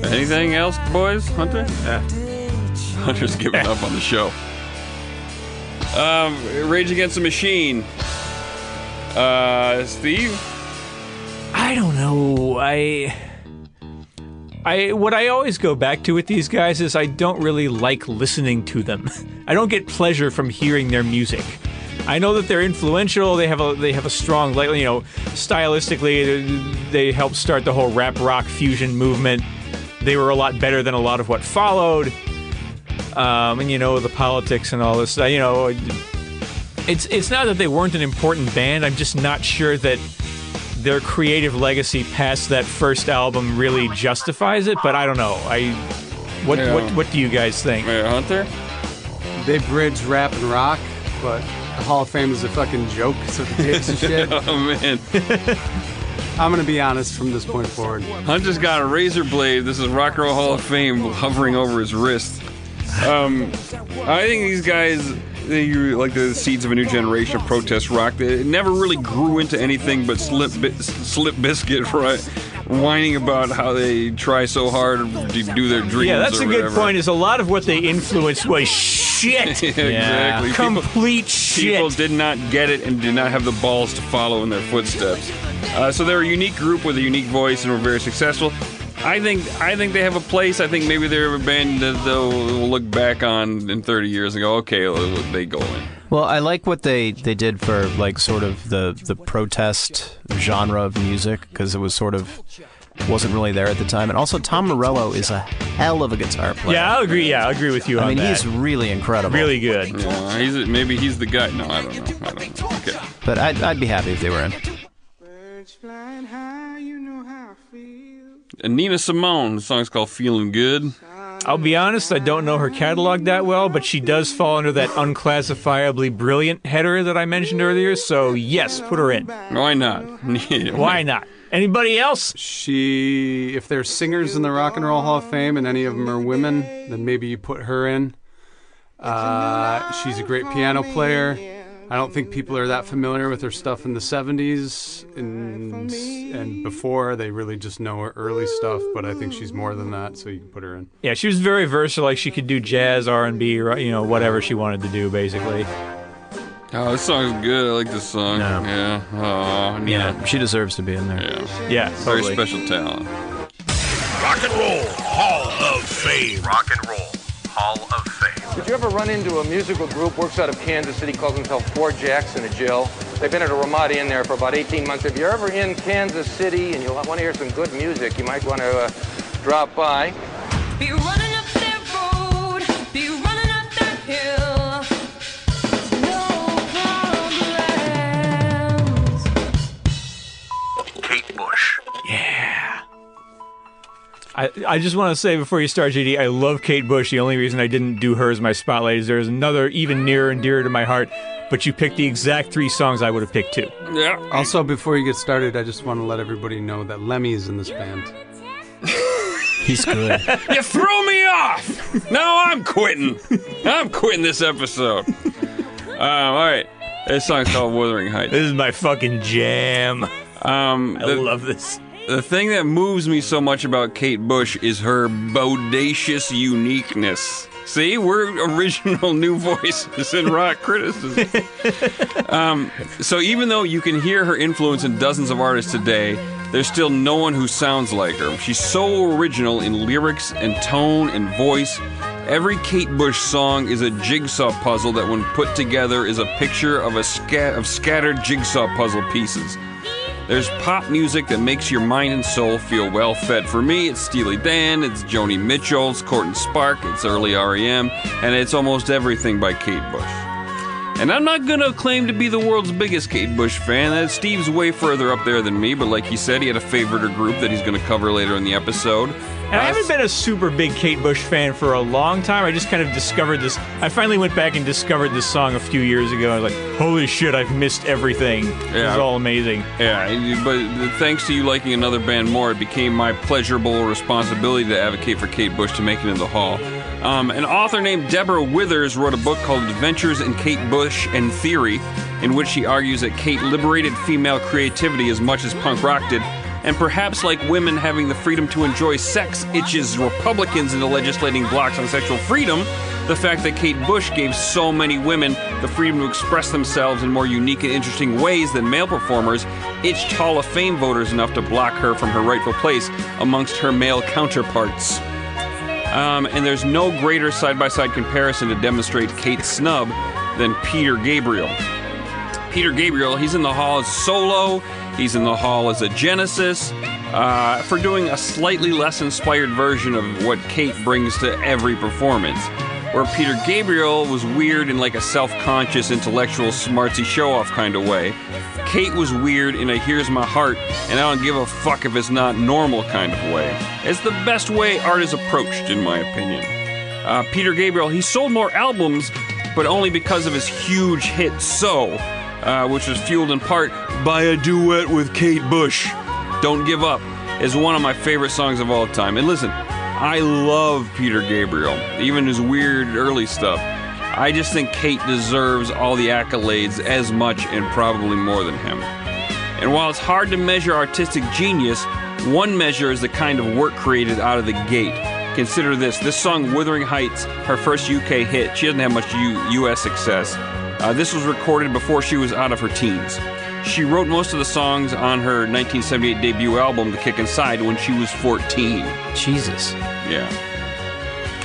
Anything else, boys? Hunter? Yeah. Hunter's giving up on the show. Um, Rage Against the Machine. Uh, Steve. I don't know. I I what I always go back to with these guys is I don't really like listening to them. I don't get pleasure from hearing their music. I know that they're influential. They have a they have a strong like you know stylistically they, helped start the whole rap rock fusion movement. They were a lot better than a lot of what followed. Um, and you know the politics and all this. You know, it's it's not that they weren't an important band. I'm just not sure that their creative legacy past that first album really justifies it. But I don't know. I what Yeah. what what do you guys think? Hunter? They bridge rap and rock, but the Hall of Fame is a fucking joke, so it takes a shit. oh man. I'm gonna be honest from this point forward. Hunter's got a razor blade. This is Rock and Roll Hall of Fame hovering over his wrist. Um, I think these guys, they like the seeds of a new generation of protest rock. They never really grew into anything but Slip, Bi- Slip Biscuit, right? Whining about how they try so hard to do their dreams. Yeah, that's a good point. Is a lot of what they influenced was shit. Yeah, exactly. People- Complete shit. People did not get it and did not have the balls to follow in their footsteps. Uh, so they're a unique group with a unique voice and were very successful. I think I think they have a place. I think maybe they're a band that they'll look back on in 30 years and go, okay, they go in. Well, I like what they, they did for like sort of the the protest genre of music because it was sort of wasn't really there at the time, and also Tom Morello is a hell of a guitar player. Yeah, I'll agree. Yeah, I'll agree with you I on mean that. he's really incredible. really good. Yeah, he's maybe he's the guy. No, I don't know. I don't know. Okay. But I'd, I'd be happy if they were in. And Nina Simone. The song's called "Feeling Good." I'll be honest, I don't know her catalog that well, but she does fall under that unclassifiably brilliant header that I mentioned earlier. So yes, put her in. Why not? Why not? Anybody else? She, if there's singers in the Rock and Roll Hall of Fame and any of them are women, then maybe you put her in. Uh, she's a great piano player. I don't think people are that familiar with her stuff in the 70s and, and before. They really just know her early stuff, but I think she's more than that, so you can put her in. Yeah, she was very versatile. Like she could do jazz, R and B, you know, whatever she wanted to do, basically. Oh, this song's good. I like this song. No. Yeah. Oh, Nina. Yeah, she deserves to be in there. Yeah. Yeah, Very special talent. Rock and Roll Hall of Fame. Rock and Roll Hall of Fame. Did you ever run into a musical group, works out of Kansas City, calls themselves Four Jacks and a Jill? They've been at a Ramada Inn there for about 18 months. If you're ever in Kansas City and you want to hear some good music, you might want to uh, drop by. I, I just want to say before you start, JD, I love Kate Bush. The only reason I didn't do her as my spotlight is there's another even nearer and dearer to my heart. But you picked the exact three songs I would have picked too. Yeah. Also, before you get started, I just want to let everybody know that Lemmy is in this band. He's good. You threw me off. Now I'm quitting. I'm quitting this episode. Um, all right. This song's called "Wuthering Heights." This is my fucking jam. Um, I the, love this. The thing that moves me so much about Kate Bush is her bodacious uniqueness. See, we're original new voices in rock criticism. um, so even though you can hear her influence in dozens of artists today, there's still no one who sounds like her. She's so original in lyrics and tone and voice. Every Kate Bush song is a jigsaw puzzle that, when put together, is a picture of a scat of scattered jigsaw puzzle pieces. There's pop music that makes your mind and soul feel well fed. For me, it's Steely Dan, it's Joni Mitchell, it's Courtney Spark, it's early REM, and it's almost everything by Kate Bush. And I'm not gonna claim to be the world's biggest Kate Bush fan. That Steve's way further up there than me, but like he said, he had a favorite or group that he's gonna cover later in the episode. And I haven't been a super big Kate Bush fan for a long time. I just kind of discovered this. I finally went back and discovered this song a few years ago. I was like, holy shit, I've missed everything. Yeah. is all amazing. Yeah, but thanks to you liking another band more, it became my pleasurable responsibility to advocate for Kate Bush to make it into the hall. Um, an author named Deborah Withers wrote a book called Adventures in Kate Bush and Theory, in which she argues that Kate liberated female creativity as much as punk rock did. And perhaps, like women having the freedom to enjoy sex itches Republicans into legislating blocks on sexual freedom, the fact that Kate Bush gave so many women the freedom to express themselves in more unique and interesting ways than male performers itched Hall of Fame voters enough to block her from her rightful place amongst her male counterparts. Um, and there's no greater side by side comparison to demonstrate Kate's snub than Peter Gabriel. Peter Gabriel, he's in the hall as solo, he's in the hall as a Genesis, uh, for doing a slightly less inspired version of what Kate brings to every performance. Where Peter Gabriel was weird in like a self conscious, intellectual, smartsy show off kind of way. Kate was weird in a here's my heart, and I don't give a fuck if it's not normal kind of way. It's the best way art is approached, in my opinion. Uh, Peter Gabriel, he sold more albums, but only because of his huge hit So, uh, which was fueled in part by a duet with Kate Bush. Don't Give Up is one of my favorite songs of all time. And listen, I love Peter Gabriel, even his weird early stuff. I just think Kate deserves all the accolades as much and probably more than him. And while it's hard to measure artistic genius, one measure is the kind of work created out of the gate. Consider this this song, Wuthering Heights, her first UK hit, she doesn't have much U- US success. Uh, this was recorded before she was out of her teens. she wrote most of the songs on her 1978 debut album, The Kick Inside, when she was 14. Jesus. Yeah.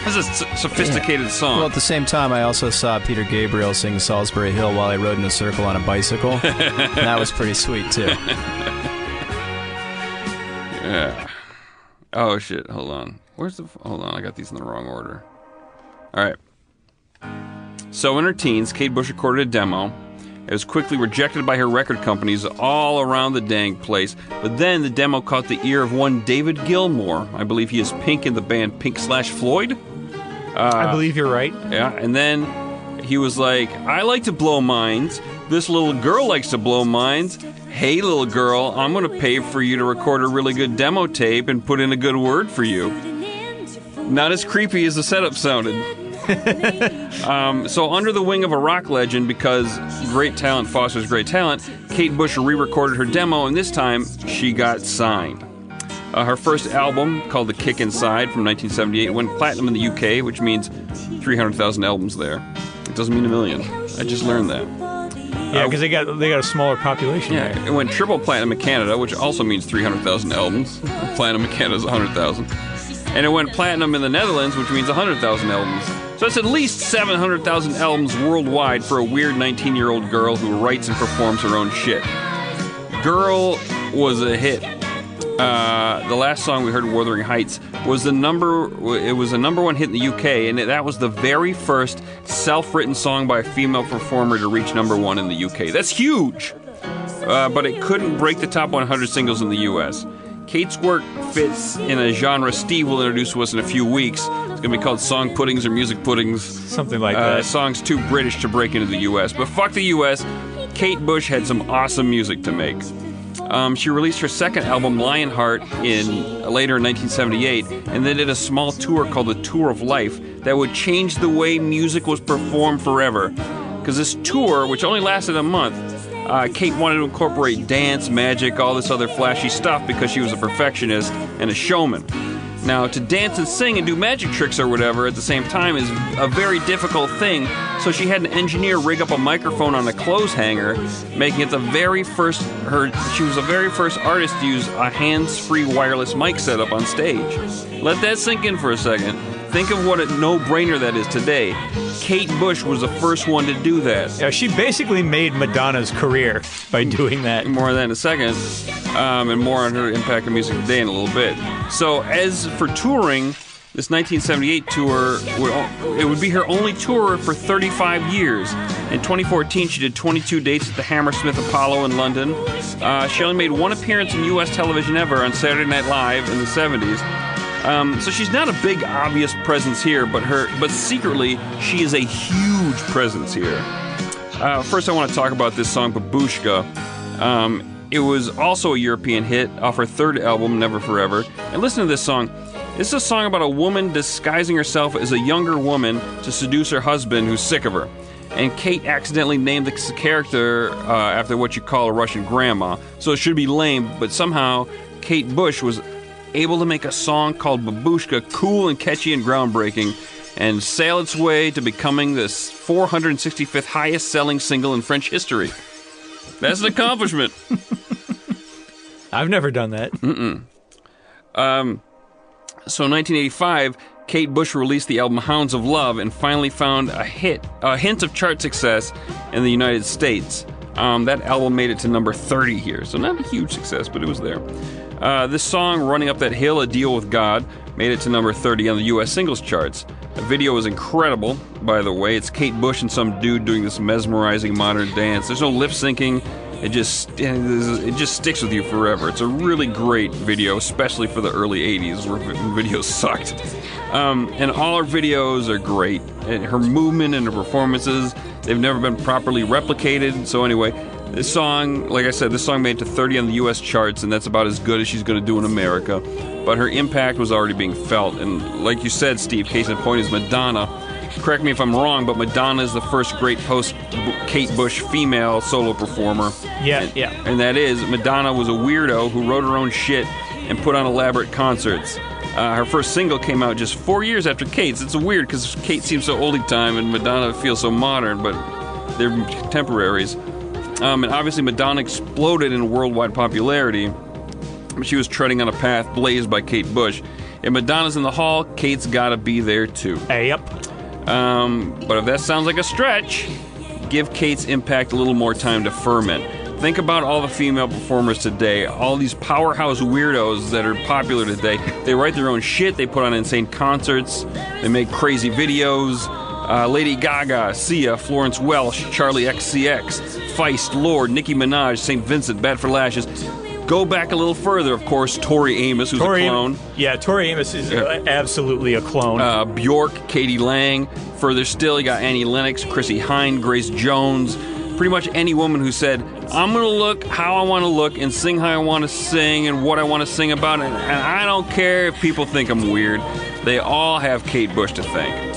This is a sophisticated song. Well, at the same time, I also saw Peter Gabriel sing Solsbury Hill while I rode in a circle on a bicycle. and that was pretty sweet, too. Yeah. Oh shit! Hold on. Where's the? Hold on. I got these in the wrong order. All right. So in her teens, Kate Bush recorded a demo. It was quickly rejected by her record companies all around the dang place. But then the demo caught the ear of one David Gilmour. I believe he is Pink in the band Pink slash Floyd. Uh, I believe you're right. Yeah, and then he was like, I like to blow minds. This little girl likes to blow minds. Hey, little girl, I'm going to pay for you to record a really good demo tape and put in a good word for you. Not as creepy as the setup sounded. um, so, under the wing of a rock legend, because great talent fosters great talent, Kate Bush re recorded her demo, and this time she got signed. Uh, her first album, called The Kick Inside from 1978, went platinum in the UK, which means 300,000 albums there. It doesn't mean a million. I just learned that. Yeah, because they got they got a smaller population. Yeah, there. it went triple platinum in Canada, which also means 300,000 albums. platinum in Canada is 100,000. And it went platinum in the Netherlands, which means 100,000 albums. So it's at least 700,000 albums worldwide for a weird 19 year old girl who writes and performs her own shit. Girl was a hit. Uh, the last song we heard, "Wuthering Heights," was the number. It was a number one hit in the UK, and that was the very first self-written song by a female performer to reach number one in the UK. That's huge. Uh, but it couldn't break the top 100 singles in the U.S. Kate's work fits in a genre Steve will introduce to us in a few weeks. It's going to be called song puddings or music puddings. Something like Uh, that. songs too British to break into the U.S. But fuck the U.S. Kate Bush had some awesome music to make. Um, she released her second album, Lionheart, in later in 1978, and then did a small tour called the Tour of Life that would change the way music was performed forever. Because this tour, which only lasted a month, uh, Kate wanted to incorporate dance, magic, all this other flashy stuff because she was a perfectionist and a showman. Now, to dance and sing and do magic tricks or whatever at the same time is a very difficult thing, so she had an engineer rig up a microphone on a clothes hanger, making it the very first her she was the very first artist to use a hands-free wireless mic setup on stage. Let that sink in for a second. Think of what a no-brainer that is today. Kate Bush was the first one to do that. Yeah, she basically made Madonna's career by doing that. More on that in a second, um, and more on her impact on music today in a little bit. So, as for touring, this 1978 tour, would it would be her only tour for 35 years. In 2014, she did 22 dates at the Hammersmith Apollo in London. Uh, she only made one appearance in U.S. television ever on Saturday Night Live in the 70s. Um, so she's not a big obvious presence here, but her but secretly she is a huge presence here. Uh, first, I want to talk about this song, Babushka. Um, it was also a European hit off her third album, Never for Ever. And listen to this song. This is a song about a woman disguising herself as a younger woman to seduce her husband who's sick of her. And Kate accidentally named the character uh, after what you call a Russian grandma, so it should be lame, but somehow Kate Bush was able to make a song called Babushka cool and catchy and groundbreaking and sail its way to becoming the 465th highest selling single in French history. That's an accomplishment. I've never done that. Mm-mm. Um, so in 1985, Kate Bush released the album Hounds of Love and finally found a hit, a hint of chart success in the United States. Um, that album made it to number 30 here, so not a huge success, but it was there. Uh, this song, Running Up That Hill, A Deal with God, made it to number 30 on the US singles charts. The video was incredible, by the way. It's Kate Bush and some dude doing this mesmerizing modern dance. There's no lip syncing. It just it just sticks with you forever. It's a really great video, especially for the early '80s where videos sucked. Um, and all her videos are great. And her movement and her performances, they've never been properly replicated. So anyway, this song, like I said, this song made it to 30 on the U.S. charts, and that's about as good as she's going to do in America. But her impact was already being felt, and like you said, Steve, case in point is Madonna. Correct me if I'm wrong, but Madonna is the first great post Kate Bush female solo performer. Yeah, and, yeah. And that is, Madonna was a weirdo who wrote her own shit and put on elaborate concerts. Uh, her first single came out just four years after Kate's. It's weird because Kate seems so oldie time and Madonna feels so modern, but they're contemporaries. Um, and obviously, Madonna exploded in worldwide popularity. She was treading on a path blazed by Kate Bush. If Madonna's in the hall, Kate's got to be there too. Hey, yep. Um, but if that sounds like a stretch, give Kate's impact a little more time to ferment. Think about all the female performers today, all these powerhouse weirdos that are popular today. They write their own shit, they put on insane concerts, they make crazy videos. Uh, Lady Gaga, Sia, Florence Welch, Charli XCX, Feist, Lorde, Nicki Minaj, St. Vincent, Bat for Lashes. Go back a little further, of course, Tori Amos, who's Tori a clone. Yeah, Tori Amos is uh, absolutely a clone. Uh, Bjork, k.d. lang. Further still, you got Annie Lennox, Chrissie Hynde, Grace Jones. Pretty much any woman who said, I'm going to look how I want to look and sing how I want to sing and what I want to sing about, and, and I don't care if people think I'm weird. They all have Kate Bush to thank.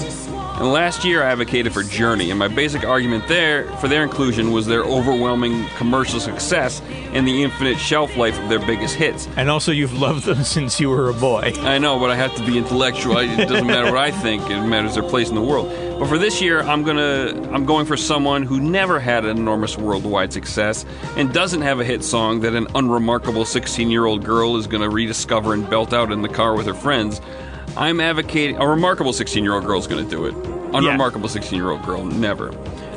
And last year, I advocated for Journey, and my basic argument there for their inclusion was their overwhelming commercial success and the infinite shelf life of their biggest hits. and also, you've loved them since you were a boy. I know, but I have to be intellectual. It doesn't matter what I think; it matters their place in the world. But for this year, I'm gonna I'm going for someone who never had an enormous worldwide success and doesn't have a hit song that an unremarkable 16 year old girl is gonna rediscover and belt out in the car with her friends. I'm advocating a remarkable 16 year old girl is gonna do it. Unremarkable 16 year old girl, never.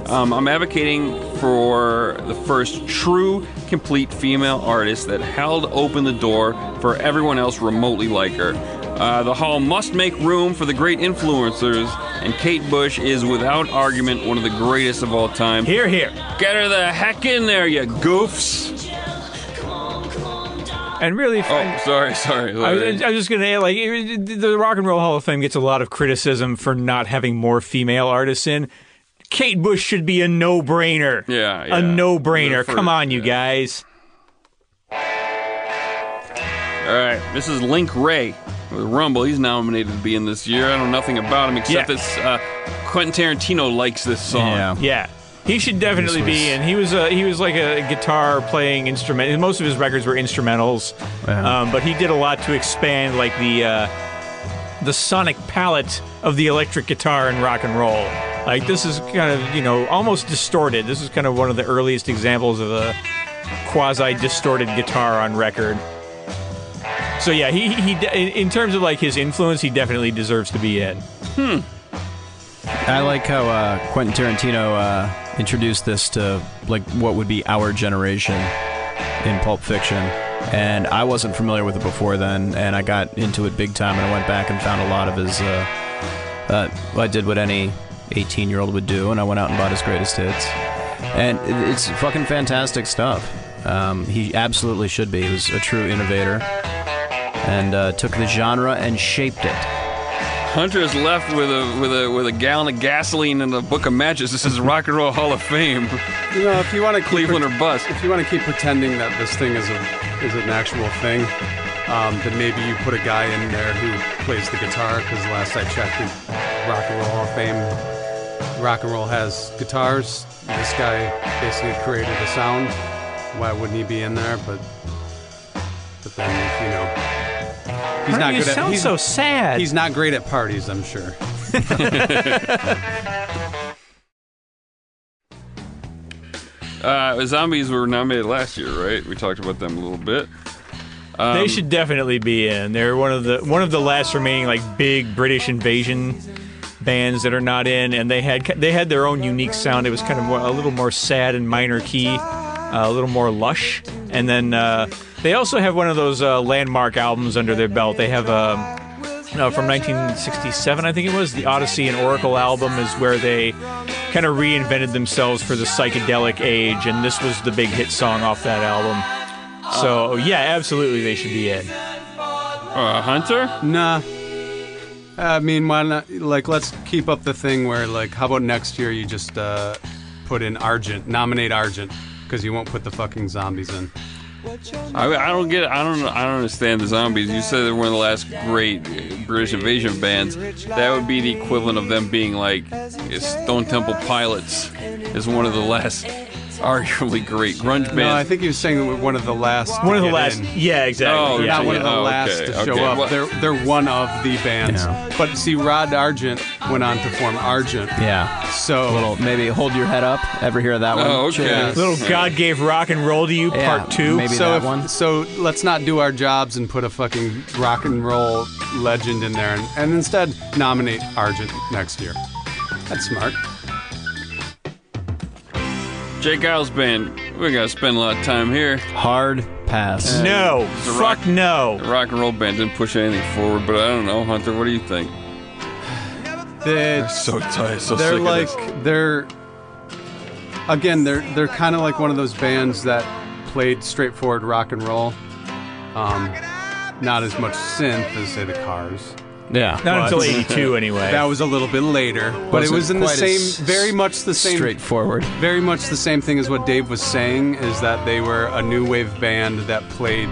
Um, I'm advocating for the first true, complete female artist that held open the door for everyone else remotely like her. Uh, the hall must make room for the great influencers, and Kate Bush is without argument one of the greatest of all time. Here, here. Get her the heck in there, you goofs! And really, Oh, sorry, sorry. I was, I was just gonna add, like the Rock and Roll Hall of Fame gets a lot of criticism for not having more female artists in. Kate Bush should be a no-brainer. Yeah, yeah. a no-brainer. For- Come on, you guys. All right, this is Link Wray with Rumble. He's nominated to be in this year. I know nothing about him except Yeah. that uh, Quentin Tarantino likes this song. Yeah, he should definitely This be was- in. He was a, he was like a guitar playing instrument. Most of his records were instrumentals, Yeah. um, but he did a lot to expand like the uh, the sonic palette of the electric guitar and rock and roll. Like this is kind of you know almost distorted. This is kind of one of the earliest examples of a quasi distorted guitar on record. So yeah, he he in in terms of like his influence, he definitely deserves to be in. I like how uh, Quentin Tarantino uh, introduced this to like what would be our generation in Pulp Fiction, and I wasn't familiar with it before then, and I got into it big time, and I went back and found a lot of his. Uh, uh, I did what any 18 year old would do, and I went out and bought his greatest hits, and it's fucking fantastic stuff. Um, he absolutely should be. He was a true innovator, and uh, took the genre and shaped it. Hunter is left with a with a with a gallon of gasoline and a book of matches. This is Rock and Roll Hall of Fame. You know, if you want to Cleveland or bust. if you want to keep pretending that this thing is a is an actual thing, um, then maybe you put a guy in there who plays the guitar. Because last I checked, the Rock and Roll Hall of Fame, Rock and Roll has guitars. This guy basically created a sound. Why wouldn't he be in there? But but then you know, he's not you good at. sound He's, so sad. he's not great at parties. I'm sure. Uh, zombies were nominated last year, right? We talked about them a little bit. Um, they should definitely be in. They're one of the one of the last remaining like big British invasion bands that are not in, and they had they had their own unique sound. It was kind of more, a little more sad and minor key, uh, a little more lush. And then uh, they also have one of those uh, landmark albums under their belt. They have um, no, from 1967, I think it was. The Odessey and Oracle album is where they kind of reinvented themselves for the psychedelic age, and this was the big hit song off that album. So yeah, absolutely, they should be in. Uh, Hunter? Nah. I mean, why not? Like, let's keep up the thing where, like, how about next year you just uh, put in Argent, nominate Argent, because you won't put the fucking zombies in. I, I don't get. I don't. I don't understand the zombies. You said they're one of the last great British invasion bands. That would be the equivalent of them being like Stone Temple Pilots is one of the last arguably great grunge band. No, I think he was saying one of the last. to One of the get last. in. Yeah, exactly. Oh, yeah. Not one of the Oh, last okay, to show okay. up. Well- they're they're one of the bands. Yeah. But see, Rod Argent went on to form Argent. Yeah. So A little maybe hold your head up. Ever hear that one? Oh, okay. Chase? Little God gave rock and roll to you, Yeah, part two. maybe so that if- one. So let's not do our jobs and put a fucking rock and roll legend in there, and, and instead nominate Argent next year. That's smart. J. Geils band. We gotta spend a lot of time here. Hard pass. No, It's a fuck rock- no. The rock and roll band didn't push anything forward, but I don't know, Hunter. What do you think? They're So tight, so they're sick of like this. they're again they're they're kind of like one of those bands that played straightforward rock and roll. Um, not as much synth as say the Cars. Yeah. Not But- until 82, anyway. That was a little bit later, but it Wasn't was in the same, very much the same, Straightforward. very much the same thing as what Dave was saying. Is that they were a new wave band that played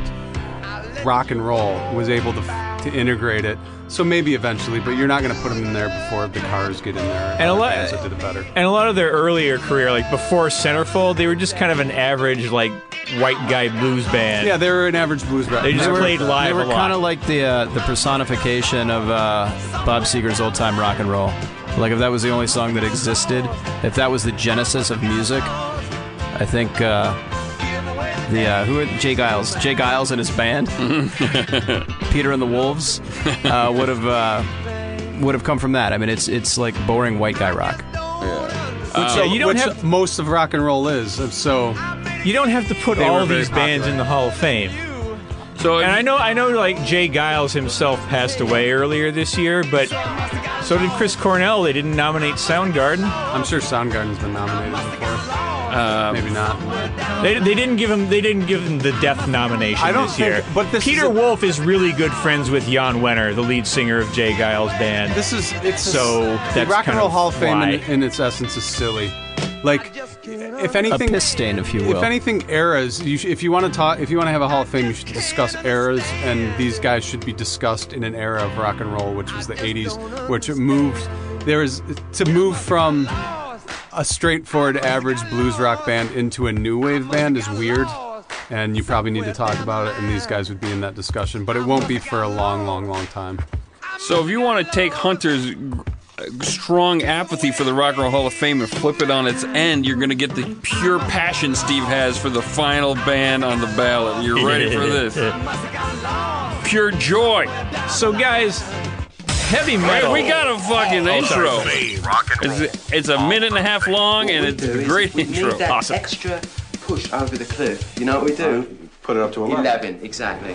rock and roll, was able to to integrate it. So maybe eventually, but you're not going to put them in there before the Cars get in there. And a lot- bands that did it better. And a lot of their earlier career, like before Centerfold, they were just kind of an average, like, white guy blues band. Yeah, they were an average blues band. They just They were- played live They were kind of like the uh, the personification of uh, Bob Seger's old time rock and roll. Like if that was the only song that existed, if that was the genesis of music, I think uh, the uh, who are J. Geils, J. Geils and his band, Peter and the Wolves, uh, would have uh, would have come from that. I mean, it's it's like boring white guy rock. Which, yeah, you don't which have most of rock and roll is. So you don't have to put They all were very these bands popular. in the Hall of Fame. So And I know, I know, like J. Geils himself passed away earlier this year, but so did Chris Cornell. They didn't nominate Soundgarden. I'm sure Soundgarden's been nominated before. Uh, Maybe not. They, they didn't give him they didn't give him the death nomination I don't this think- year. but this Peter is a- Wolf is really good friends with Jan Wenner, the lead singer of J. Geils band. This is it's So, the that's Rock and Roll Hall of Fame in, in its essence is silly. Like, if A anything, piss stain, if you will. if anything, eras. You sh- if you want to talk, if you want to have a Hall of Fame, you should discuss eras, and these guys should be discussed in an era of rock and roll, which was the '80s, which it moved. There is to move from a straightforward average blues rock band into a new wave band is weird. And you probably need to talk about it, and these guys would be in that discussion, but it won't be for a long, long, long time. So if you want to take Hunter's strong apathy for the Rock and Roll Hall of Fame and flip it on its end, you're going to get the pure passion Steve has for the final band on the ballot. You're ready for this? Pure joy. So guys, heavy Hey, metal. we got a fucking Oh, intro. Rock and roll. It's, it's a minute and a half long, and it's a great intro. Awesome. extra push over the cliff. You know what we do? Put it up to 11. 11, exactly.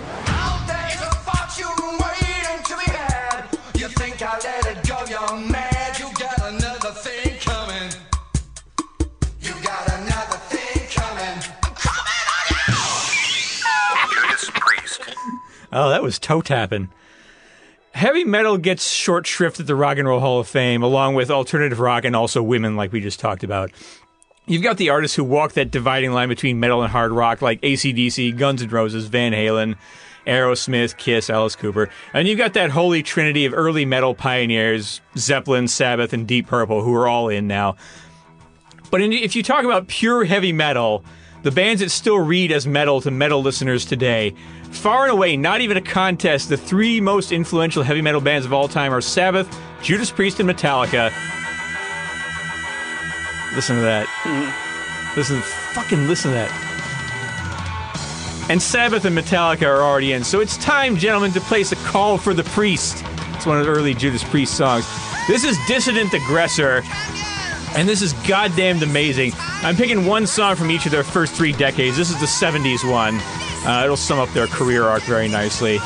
Oh, that was toe tapping. Heavy metal gets short shrift at the Rock and Roll Hall of Fame, along with alternative rock and also women, like we just talked about. You've got the artists who walk that dividing line between metal and hard rock, like ACDC, Guns N' Roses, Van Halen, Aerosmith, Kiss, Alice Cooper. And you've got that holy trinity of early metal pioneers, Zeppelin, Sabbath, and Deep Purple, who are all in now. But in, if you talk about pure heavy metal, the bands that still read as metal to metal listeners today, far and away, not even a contest, the three most influential heavy metal bands of all time are Sabbath, Judas Priest, and Metallica. Listen to that. Listen, fucking listen to that. And Sabbath and Metallica are already in. So it's time, gentlemen, to place a call for the priest. It's one of the early Judas Priest songs. This is Dissident Aggressor. And this is goddamn amazing. I'm picking one song from each of their first three decades. This is the 70s one. Uh, it'll sum up their career arc very nicely.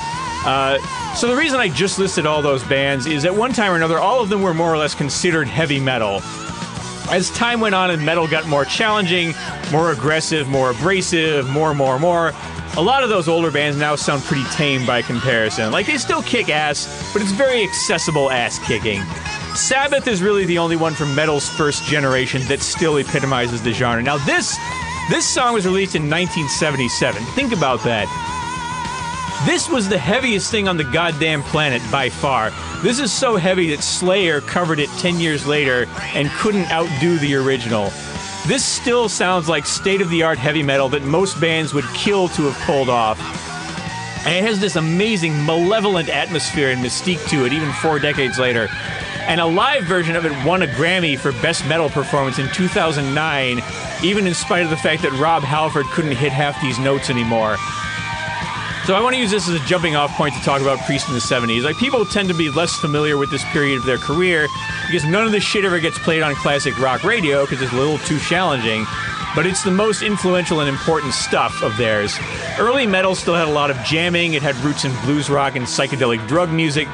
Uh, so, the reason I just listed all those bands is at one time or another, all of them were more or less considered heavy metal. As time went on and metal got more challenging, more aggressive, more abrasive, more, more, more, a lot of those older bands now sound pretty tame by comparison. Like, they still kick ass, but it's very accessible ass kicking. Sabbath is really the only one from metal's first generation that still epitomizes the genre. Now, this this song was released in 1977. Think about that. This was the heaviest thing on the goddamn planet by far. This is so heavy that Slayer covered it 10 years later and couldn't outdo the original. This still sounds like state of the art heavy metal that most bands would kill to have pulled off. And it has this amazing, malevolent atmosphere and mystique to it, even four decades later. And a live version of it won a Grammy for Best Metal Performance in 2009, even in spite of the fact that Rob Halford couldn't hit half these notes anymore. So I want to use this as a jumping off point to talk about Priest in the 70s. Like people tend to be less familiar with this period of their career because none of this shit ever gets played on classic rock radio because it's a little too challenging. But it's the most influential and important stuff of theirs. Early metal still had a lot of jamming, it had roots in blues rock and psychedelic drug music.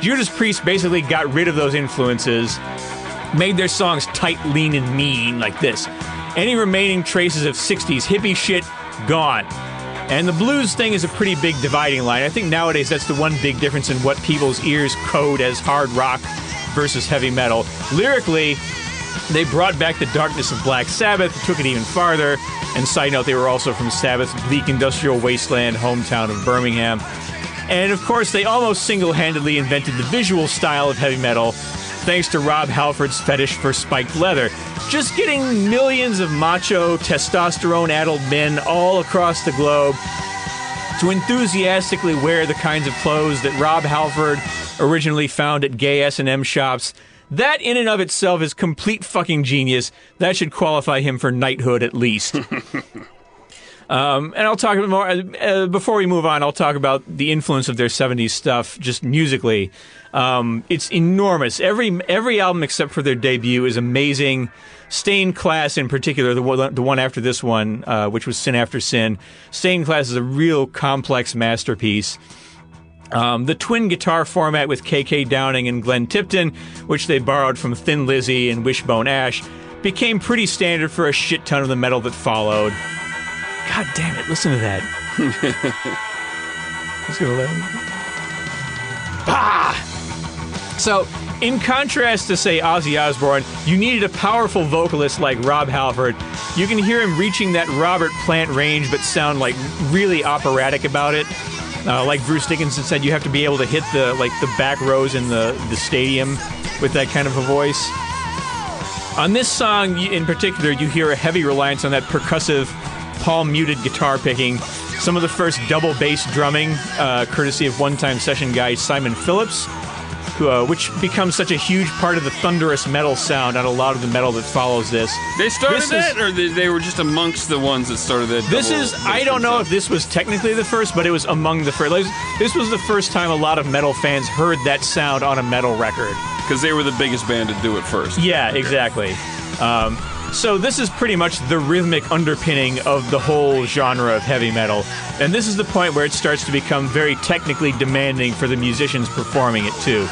Judas Priest basically got rid of those influences, made their songs tight, lean, and mean like this. Any remaining traces of 60s hippie shit, gone. And the blues thing is a pretty big dividing line. I think nowadays that's the one big difference in what people's ears code as hard rock versus heavy metal. Lyrically, they brought back the darkness of Black Sabbath, took it even farther. And side note, they were also from Sabbath's bleak industrial wasteland, hometown of Birmingham. And of course, they almost single handedly invented the visual style of heavy metal, thanks to Rob Halford's fetish for spiked leather. Just getting millions of macho, testosterone addled men all across the globe to enthusiastically wear the kinds of clothes that Rob Halford originally found at gay S&M shops. That in and of itself is complete fucking genius. That should qualify him for knighthood at least. Um, and I'll talk more uh, before we move on. I'll talk about the influence of their '70s stuff, just musically. Um, it's enormous. Every every album except for their debut is amazing. Stained Class, in particular, the one, the one after this one, uh, which was Sin After Sin. Stained Class is a real complex masterpiece. Um, the twin guitar format with KK Downing and Glenn Tipton, which they borrowed from Thin Lizzy and Wishbone Ash, became pretty standard for a shit ton of the metal that followed. God damn it, listen to that. Let's go Ah! So, in contrast to, say, Ozzy Osbourne, you needed a powerful vocalist like Rob Halford. You can hear him reaching that Robert Plant range, but sound like really operatic about it. Uh, like Bruce Dickinson said, you have to be able to hit the like the back rows in the, the stadium with that kind of a voice. On this song in particular, you hear a heavy reliance on that percussive, palm muted guitar picking. Some of the first double bass drumming, uh, courtesy of one time session guy Simon Phillips, uh, which becomes such a huge part of the thunderous metal sound on a lot of the metal that follows this. They started This is- or they, they were just amongst the ones that started that. This is I don't know sound? if this was technically the first, but it was among the first. Like, this was the first time a lot of metal fans heard that sound on a metal record. because they were the biggest band to do it first. Yeah, exactly. Um, so this is pretty much the rhythmic underpinning of the whole genre of heavy metal, and this is the point where it starts to become very technically demanding for the musicians performing it too.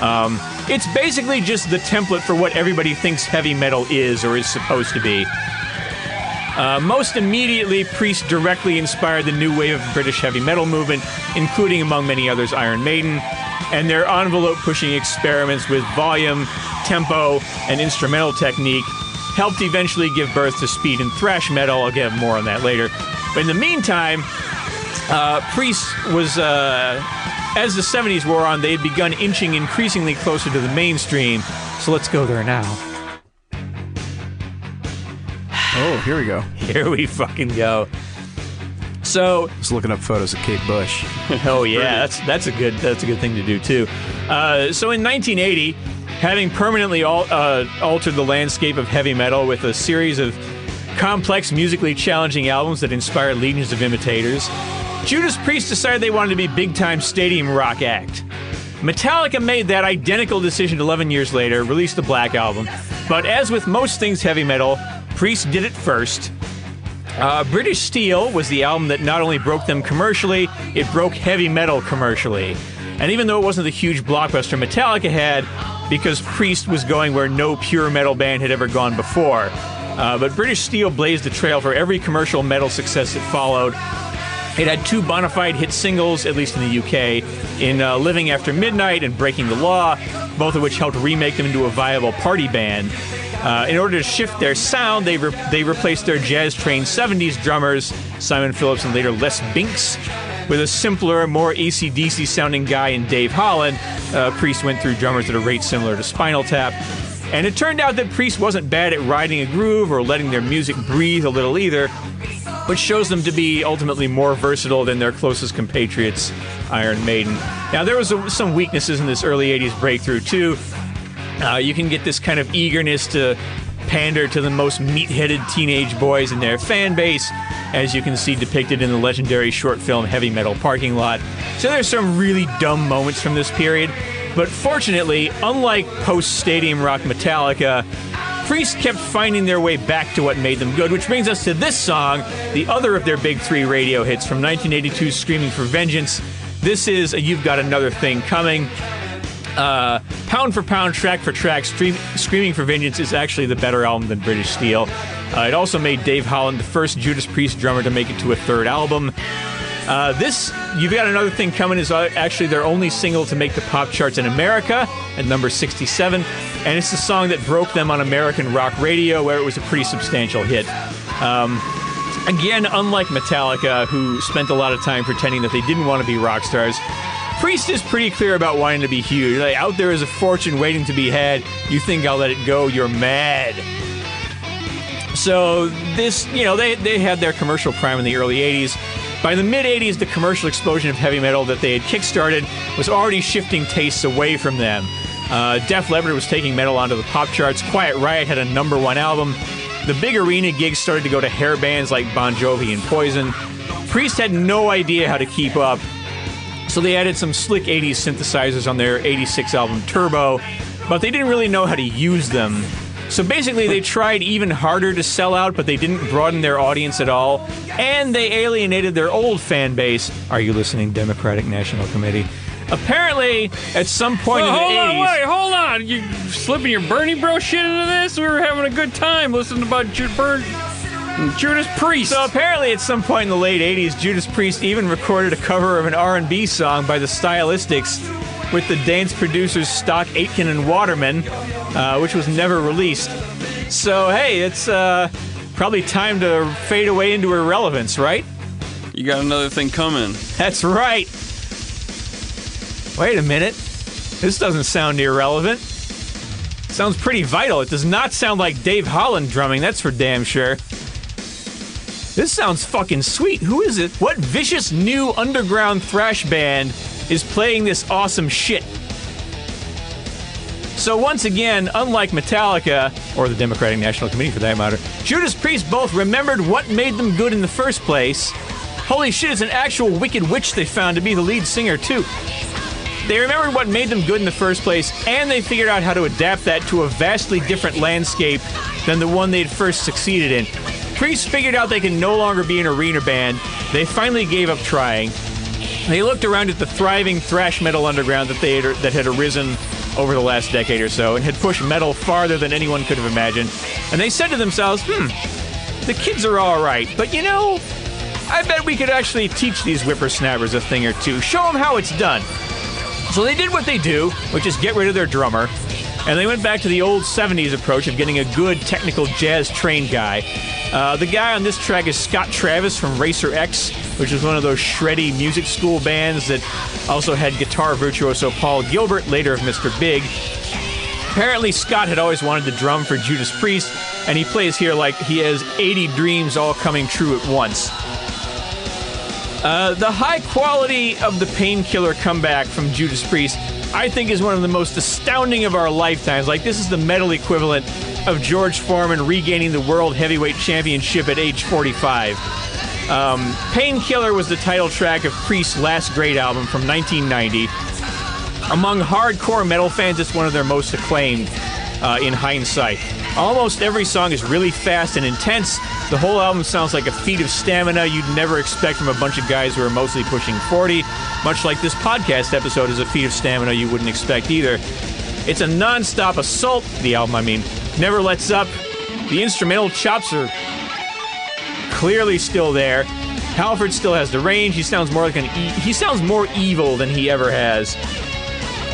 Um, it's basically just the template for what everybody thinks heavy metal is or is supposed to be. Uh, most immediately, Priest directly inspired the new wave of British heavy metal movement, including, among many others, Iron Maiden, and their envelope pushing experiments with volume, tempo, and instrumental technique helped eventually give birth to speed and thrash metal. I'll get more on that later. But in the meantime, uh, Priest was, uh, as the 70s wore on, they had begun inching increasingly closer to the mainstream. So let's go there now. Oh, here we go. Here we fucking go. So, Just looking up photos of Kate Bush. oh yeah, that's that's a good that's a good thing to do too. Uh, so in 1980, having permanently al- uh, altered the landscape of heavy metal with a series of complex, musically challenging albums that inspired legions of imitators, Judas Priest decided they wanted to be big time stadium rock act. Metallica made that identical decision 11 years later, released the Black Album. But as with most things heavy metal, Priest did it first. Uh, British Steel was the album that not only broke them commercially, it broke heavy metal commercially. And even though it wasn't the huge blockbuster Metallica had, because Priest was going where no pure metal band had ever gone before. Uh, but British Steel blazed the trail for every commercial metal success that followed. It had two bona fide hit singles, at least in the UK, in uh, Living After Midnight and Breaking the Law, both of which helped remake them into a viable party band. Uh, in order to shift their sound, they, re- they replaced their jazz trained 70s drummers, Simon Phillips and later Les Binks, with a simpler, more ACDC sounding guy in Dave Holland. Uh, Priest went through drummers at a rate similar to Spinal Tap. And it turned out that Priest wasn't bad at riding a groove or letting their music breathe a little either, which shows them to be ultimately more versatile than their closest compatriots, Iron Maiden. Now, there was a, some weaknesses in this early 80s breakthrough, too. Uh, you can get this kind of eagerness to pander to the most meat-headed teenage boys in their fan base, as you can see depicted in the legendary short film Heavy Metal Parking Lot. So there's some really dumb moments from this period, but fortunately, unlike post-stadium rock Metallica, Priest kept finding their way back to what made them good, which brings us to this song, the other of their big three radio hits from 1982's Screaming for Vengeance. This is a You've Got Another Thing Coming. Uh, pound for pound, track for track, Stream- Screaming for Vengeance is actually the better album than British Steel. Uh, it also made Dave Holland the first Judas Priest drummer to make it to a third album. Uh, this, You've Got Another Thing Coming, is uh, actually their only single to make the pop charts in America at number 67, and it's the song that broke them on American rock radio, where it was a pretty substantial hit. Um, again, unlike Metallica, who spent a lot of time pretending that they didn't want to be rock stars, Priest is pretty clear about wanting to be huge. Like, out there is a fortune waiting to be had. You think I'll let it go? You're mad. So this, you know, they they had their commercial prime in the early '80s. By the mid '80s, the commercial explosion of heavy metal that they had kickstarted was already shifting tastes away from them. Uh, Def Leppard was taking metal onto the pop charts. Quiet Riot had a number one album. The big arena gigs started to go to hair bands like Bon Jovi and Poison. Priest had no idea how to keep up, so they added some slick 80s synthesizers on their 86 album Turbo, but they didn't really know how to use them. So basically, they tried even harder to sell out, but they didn't broaden their audience at all, and they alienated their old fan base. Are you listening, Democratic National Committee? Apparently, at some point Well, in hold the on, wait, hold on. You slipping your Bernie Bro shit into this? We were having a good time listening about Ju- Bern- Judas Priest. So apparently, at some point in the late '80s, Judas Priest even recorded a cover of an R&B song by the Stylistics with the dance producers Stock Aitken and Waterman, uh, which was never released. So hey, it's uh, probably time to fade away into irrelevance, right? You got another thing coming. That's right. Wait a minute. This doesn't sound irrelevant. Sounds pretty vital. It does not sound like Dave Holland drumming, that's for damn sure. This sounds fucking sweet. Who is it? What vicious new underground thrash band is playing this awesome shit? So, once again, unlike Metallica, or the Democratic National Committee for that matter, Judas Priest both remembered what made them good in the first place. Holy shit, it's an actual Wicked Witch they found to be the lead singer, too. They remembered what made them good in the first place, and they figured out how to adapt that to a vastly different landscape than the one they'd first succeeded in. Priest figured out they can no longer be an arena band. They finally gave up trying. They looked around at the thriving thrash metal underground that they had, that had arisen over the last decade or so and had pushed metal farther than anyone could have imagined. And they said to themselves, "Hmm, the kids are all right, but you know, I bet we could actually teach these whippersnappers a thing or two. Show them how it's done." So they did what they do, which is get rid of their drummer, and they went back to the old 70s approach of getting a good technical jazz trained guy. Uh, the guy on this track is Scott Travis from Racer X, which is one of those shreddy music school bands that also had guitar virtuoso Paul Gilbert, later of Mr. Big. Apparently, Scott had always wanted to drum for Judas Priest, and he plays here like he has 80 dreams all coming true at once. Uh, the high quality of the painkiller comeback from Judas Priest, I think, is one of the most astounding of our lifetimes. Like, this is the metal equivalent of George Foreman regaining the World Heavyweight Championship at age 45. Um, Painkiller was the title track of Priest's last great album from 1990. Among hardcore metal fans, it's one of their most acclaimed uh, in hindsight. Almost every song is really fast and intense. The whole album sounds like a feat of stamina you'd never expect from a bunch of guys who are mostly pushing 40, much like this podcast episode is a feat of stamina you wouldn't expect either. It's a non stop assault, the album, I mean, never lets up. The instrumental chops are clearly still there. Halford still has the range. He sounds more like an e- he sounds more evil than he ever has.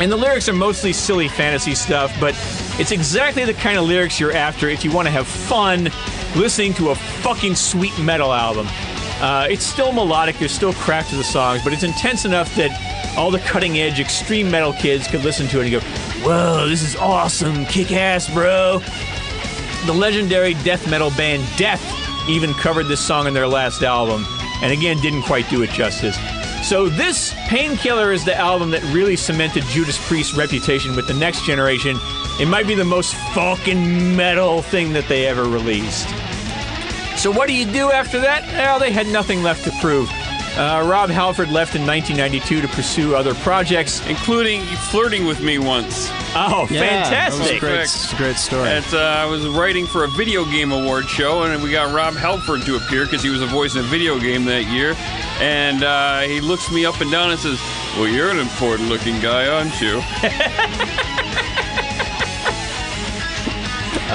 And the lyrics are mostly silly fantasy stuff, but it's exactly the kind of lyrics you're after if you want to have fun listening to a fucking sweet metal album. Uh, it's still melodic, there's still craft to the songs, but it's intense enough that all the cutting edge extreme metal kids could listen to it and go, Whoa, this is awesome. Kick ass, bro. The legendary death metal band Death even covered this song in their last album, and again, didn't quite do it justice. So, this Painkiller is the album that really cemented Judas Priest's reputation with the next generation. It might be the most fucking metal thing that they ever released. So, what do you do after that? Well, they had nothing left to prove. Uh, Rob Halford left in 1992 to pursue other projects, including flirting with me once. Oh, Yeah, that was fantastic! a great, it's a great story. At, uh, I was writing for a video game award show, and we got Rob Halford to appear because he was a voice in a video game that year. And uh, he looks me up and down and says, "Well, you're an important-looking guy, aren't you?"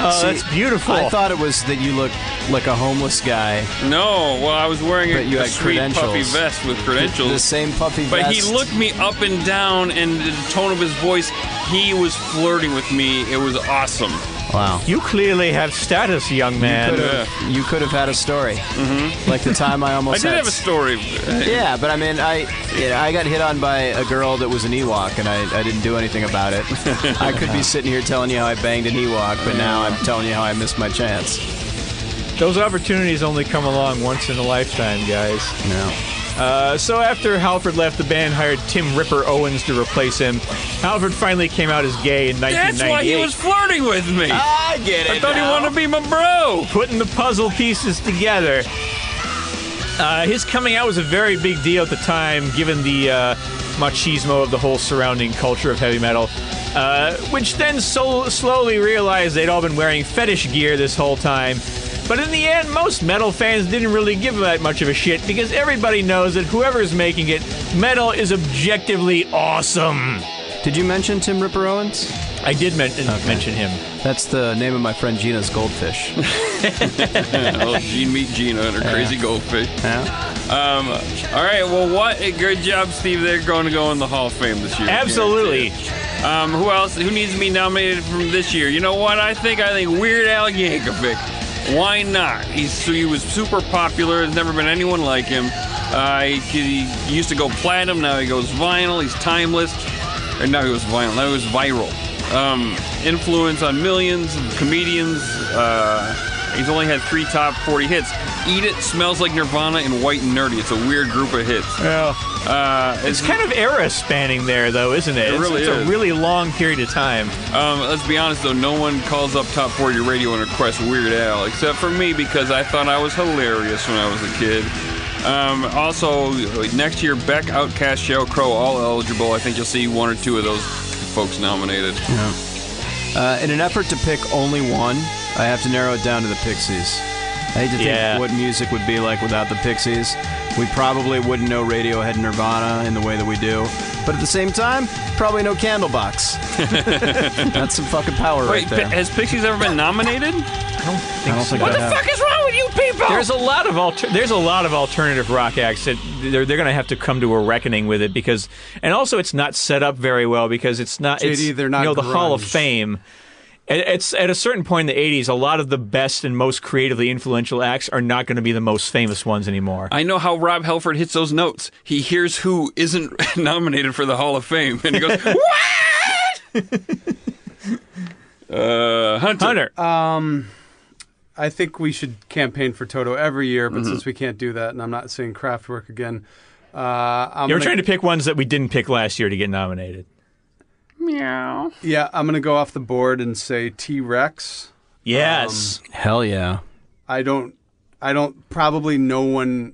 Oh, that's beautiful. I thought it was that you look like a homeless guy. No, well, I was wearing a, But you a had sweet puffy vest with credentials. The same puffy vest. But he looked me up and down, and the tone of his voice, he was flirting with me. It was awesome. Wow. You clearly have status, young man. You could have, you could have had a story. Mm-hmm. Like the time I almost. I did had have a story. Yeah, but I mean, I yeah, I got hit on by a girl that was an Ewok, and I, I didn't do anything about it. I could be sitting here telling you how I banged an Ewok, but now I'm telling you how I missed my chance. Those opportunities only come along once in a lifetime, guys. No. Uh, so after Halford left, the band hired Tim Ripper Owens to replace him. Halford finally came out as gay in 1998. That's why he was flirting with me. I get it. I thought he wanted to be my bro. putting the puzzle pieces together. Uh, his coming out was a very big deal at the time, given the uh, machismo of the whole surrounding culture of heavy metal. Uh, which then so slowly realized they'd all been wearing fetish gear this whole time. But in the end, most metal fans didn't really give that much of a shit because everybody knows that whoever's making it, metal is objectively awesome. Did you mention Tim Ripper Owens? I did men- mention him. That's the name of my friend Gina's goldfish. oh, Gene meet Gina and her crazy goldfish. Yeah. Um, all right. Well, what a good job, Steve. They're going to go in the Hall of Fame this year. Absolutely. Um, who else? Who needs to be nominated from this year? You know what? I think I think Weird Al Yankovic. Why not? He's he was super popular. There's never been anyone like him. Uh, he, he used to go platinum. Now he goes vinyl. He's timeless. And now he was vinyl. Now he was viral. Um, influence on millions of comedians. Uh, he's only had three top 40 hits. Eat It, Smells Like Nirvana, and White and Nerdy. It's a weird group of hits. Yeah. Uh, It's kind of era spanning there, though, isn't it? It It's- really it's, is. a really long period of time. Um, let's be honest though, no one calls up Top 40 Radio and requests Weird Al, except for me because I thought I was hilarious when I was a kid. Um, also, next year, Beck, OutKast, Sheryl Crow, all eligible. I think you'll see one or two of those folks nominated. Uh, in an effort to pick only one, I have to narrow it down to the Pixies. I hate to think Yeah. what music would be like without the Pixies. We probably wouldn't know Radiohead and Nirvana in the way that we do. But at the same time, probably no Candlebox. That's some fucking power Wait, right there. Pi- has Pixies ever been nominated? I don't think so. What they the have. fuck is wrong with you people? There's a lot of alter- there's a lot of alternative rock acts that they're they're going to have to come to a reckoning with it because and also it's not set up very well because it's not JD, it's, they're not you know the Hall of. Fame. It- It's at a certain point in the '80s. A lot of the best and most creatively influential acts are not going to be the most famous ones anymore. I know how Rob Halford hits those notes. He hears who isn't nominated for the Hall of Fame, and he goes, "What?" uh, Hunter. Hunter, Um, I think we should campaign for Toto every year, but Mm-hmm. since we can't do that, and I'm not saying Kraftwerk again, uh, I'm you're gonna, trying to pick ones that we didn't pick last year to get nominated. Meow. yeah, I'm gonna go off the board and say T Rex. Yes, Hell yeah. I don't, I don't. Probably no one,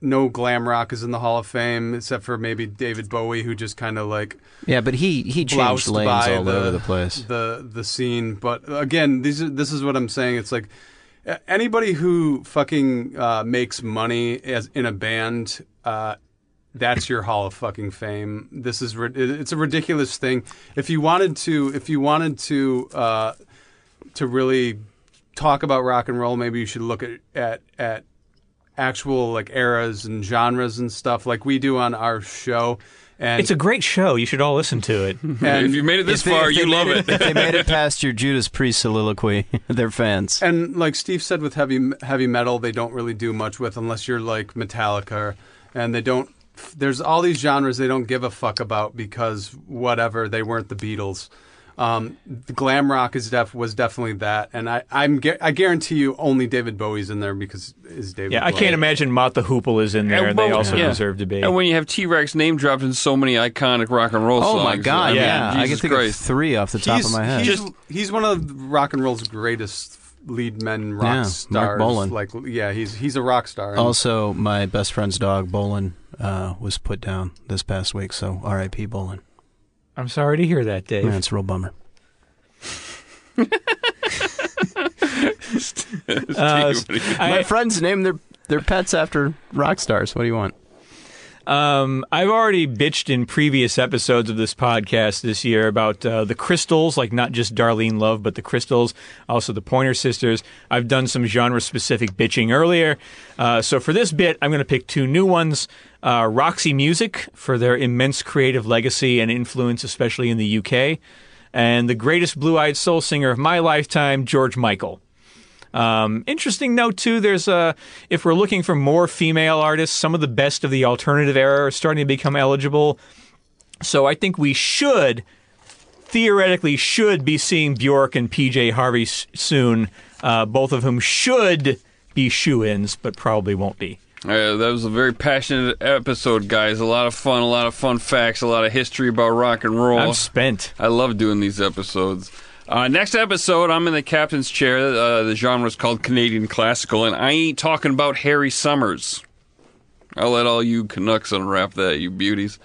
no glam rock is in the Hall of Fame except for maybe David Bowie, who just kind of like Yeah, but he, he changed lanes by all the, over the place. The the scene, but again, these are, this is what I'm saying. It's like anybody who fucking uh, makes money as in a band. Uh, that's your hall of fucking fame. This is it's a ridiculous thing. If you wanted to, if you wanted to, uh, to really talk about rock and roll, maybe you should look at at at actual like eras and genres and stuff like we do on our show. And it's a great show. You should all listen to it. and- if you made it this they- far, you love made it. if they made it past your Judas Priest soliloquy, they're fans. And like Steve said, with heavy heavy metal, they don't really do much with unless you're like Metallica, and they don't. There's all these genres they don't give a fuck about because whatever they weren't the Beatles. Um, the glam rock is def was definitely that, and I I'm gu- I guarantee you only David Bowie's in there because is David. Yeah, I can't imagine Mott the Hoople is in there. And they also yeah. deserve to be. And when you have T Rex name dropped in so many iconic rock and roll Oh songs, my god, I mean, yeah. I can think Christ. of three off the top He's, of my head. he's, he's one of rock and roll's greatest lead men, rock Yeah, Marc stars. Bolan. Like, yeah, he's he's a rock star. and- Also, my best friend's dog, Bolin, uh, was put down this past week, so R.I.P. Bolin. I'm sorry to hear that, Dave. Yeah, it's a real bummer. Uh, my I- friends name their their pets after rock stars. What do you want? Um, I've already bitched in previous episodes of this podcast this year about uh, the Crystals, like not just Darlene Love, but the Crystals, also the Pointer Sisters. I've done some genre specific bitching earlier. Uh, so for this bit, I'm going to pick two new ones uh, Roxy Music for their immense creative legacy and influence, especially in the UK, and the greatest blue eyed soul singer of my lifetime, George Michael. Um, interesting note too. There's a if we're looking for more female artists, some of the best of the alternative era are starting to become eligible. So I think we should theoretically should be seeing Bjork and PJ Harvey s- soon. Uh, both of whom should be shoe-ins, but probably won't be. Uh, that was a very passionate episode, guys. A lot of fun, a lot of fun facts, a lot of history about rock and roll. I'm spent. I love doing these episodes. Uh, next episode, I'm in the captain's chair. Uh, the genre is called Canadian Classical, and I ain't talking about Harry Somers. I'll let all you Canucks unwrap that, you beauties.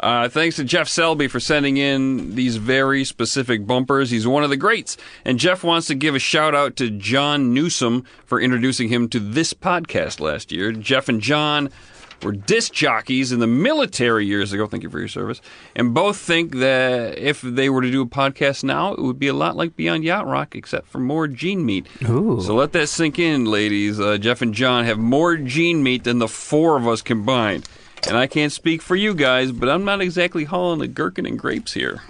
Uh, thanks to Jeff Selby for sending in these very specific bumpers. He's one of the greats. And Jeff wants to give a shout out to John Newsom for introducing him to this podcast last year. Jeff and John were disc jockeys in the military years ago. Thank you for your service. And both think that if they were to do a podcast now, it would be a lot like Beyond Yacht Rock, except for more gene meat. Ooh. So let that sink in, ladies. Uh, Jeff and John have more gene meat than the four of us combined. And I can't speak for you guys, but I'm not exactly hauling the gherkin and grapes here.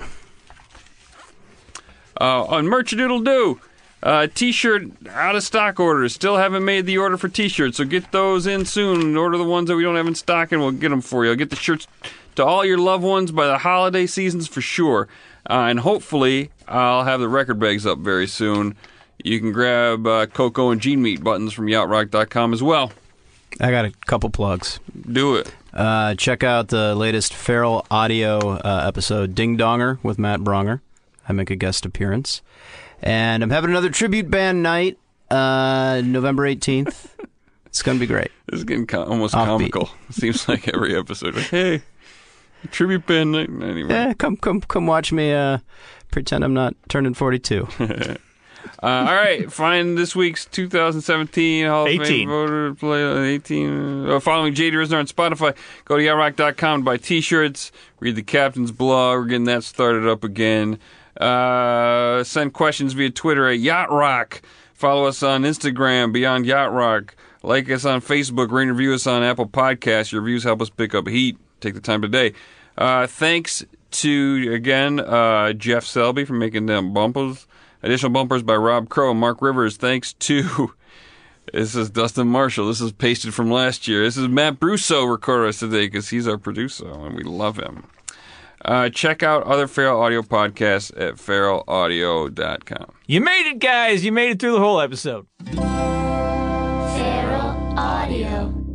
Uh, on Merchadoodle Doo, uh, t-shirt out of stock orders. Still haven't made the order for t-shirts, so get those in soon. Order the ones that we don't have in stock, and we'll get them for you. I'll get the shirts to all your loved ones by the holiday seasons for sure. Uh, and hopefully, I'll have the record bags up very soon. You can grab uh, Cocoa and Gene Meat buttons from yachtrock.com as well. I got a couple plugs. Do it. Uh, check out the latest Feral Audio uh, episode, Ding Donger, with Matt Bronger. I make a guest appearance. And I'm having another tribute band night, uh, November 18th. it's going to be great. This is getting co- almost Offbeat. comical. Seems like every episode. Like, hey, tribute band night. Anyway. Yeah, come, come, come watch me uh, pretend I'm not turning 42. Uh, all right, find this week's 2017 Hall of 18. Fame voter play 18. Uh, following JD Ryznar on Spotify. Go to yachtrock.com to buy T-shirts. Read the captain's blog. We're getting that started up again. Uh, send questions via Twitter at Yacht Rock. Follow us on Instagram Beyond Yacht Rock. Like us on Facebook. Rate and review us on Apple Podcasts. Your reviews help us pick up heat. Take the time today. Uh, thanks to again uh, Jeff Selby for making them bumpers. Additional bumpers by Rob Crow and Mark Rivers. Thanks to this is Dustin Marshall. This is pasted from last year. This is Matt Brusso recorded us today because he's our producer and we love him. Uh, check out other Feral Audio podcasts at feralaudio.com. You made it, guys. You made it through the whole episode. Feral Audio.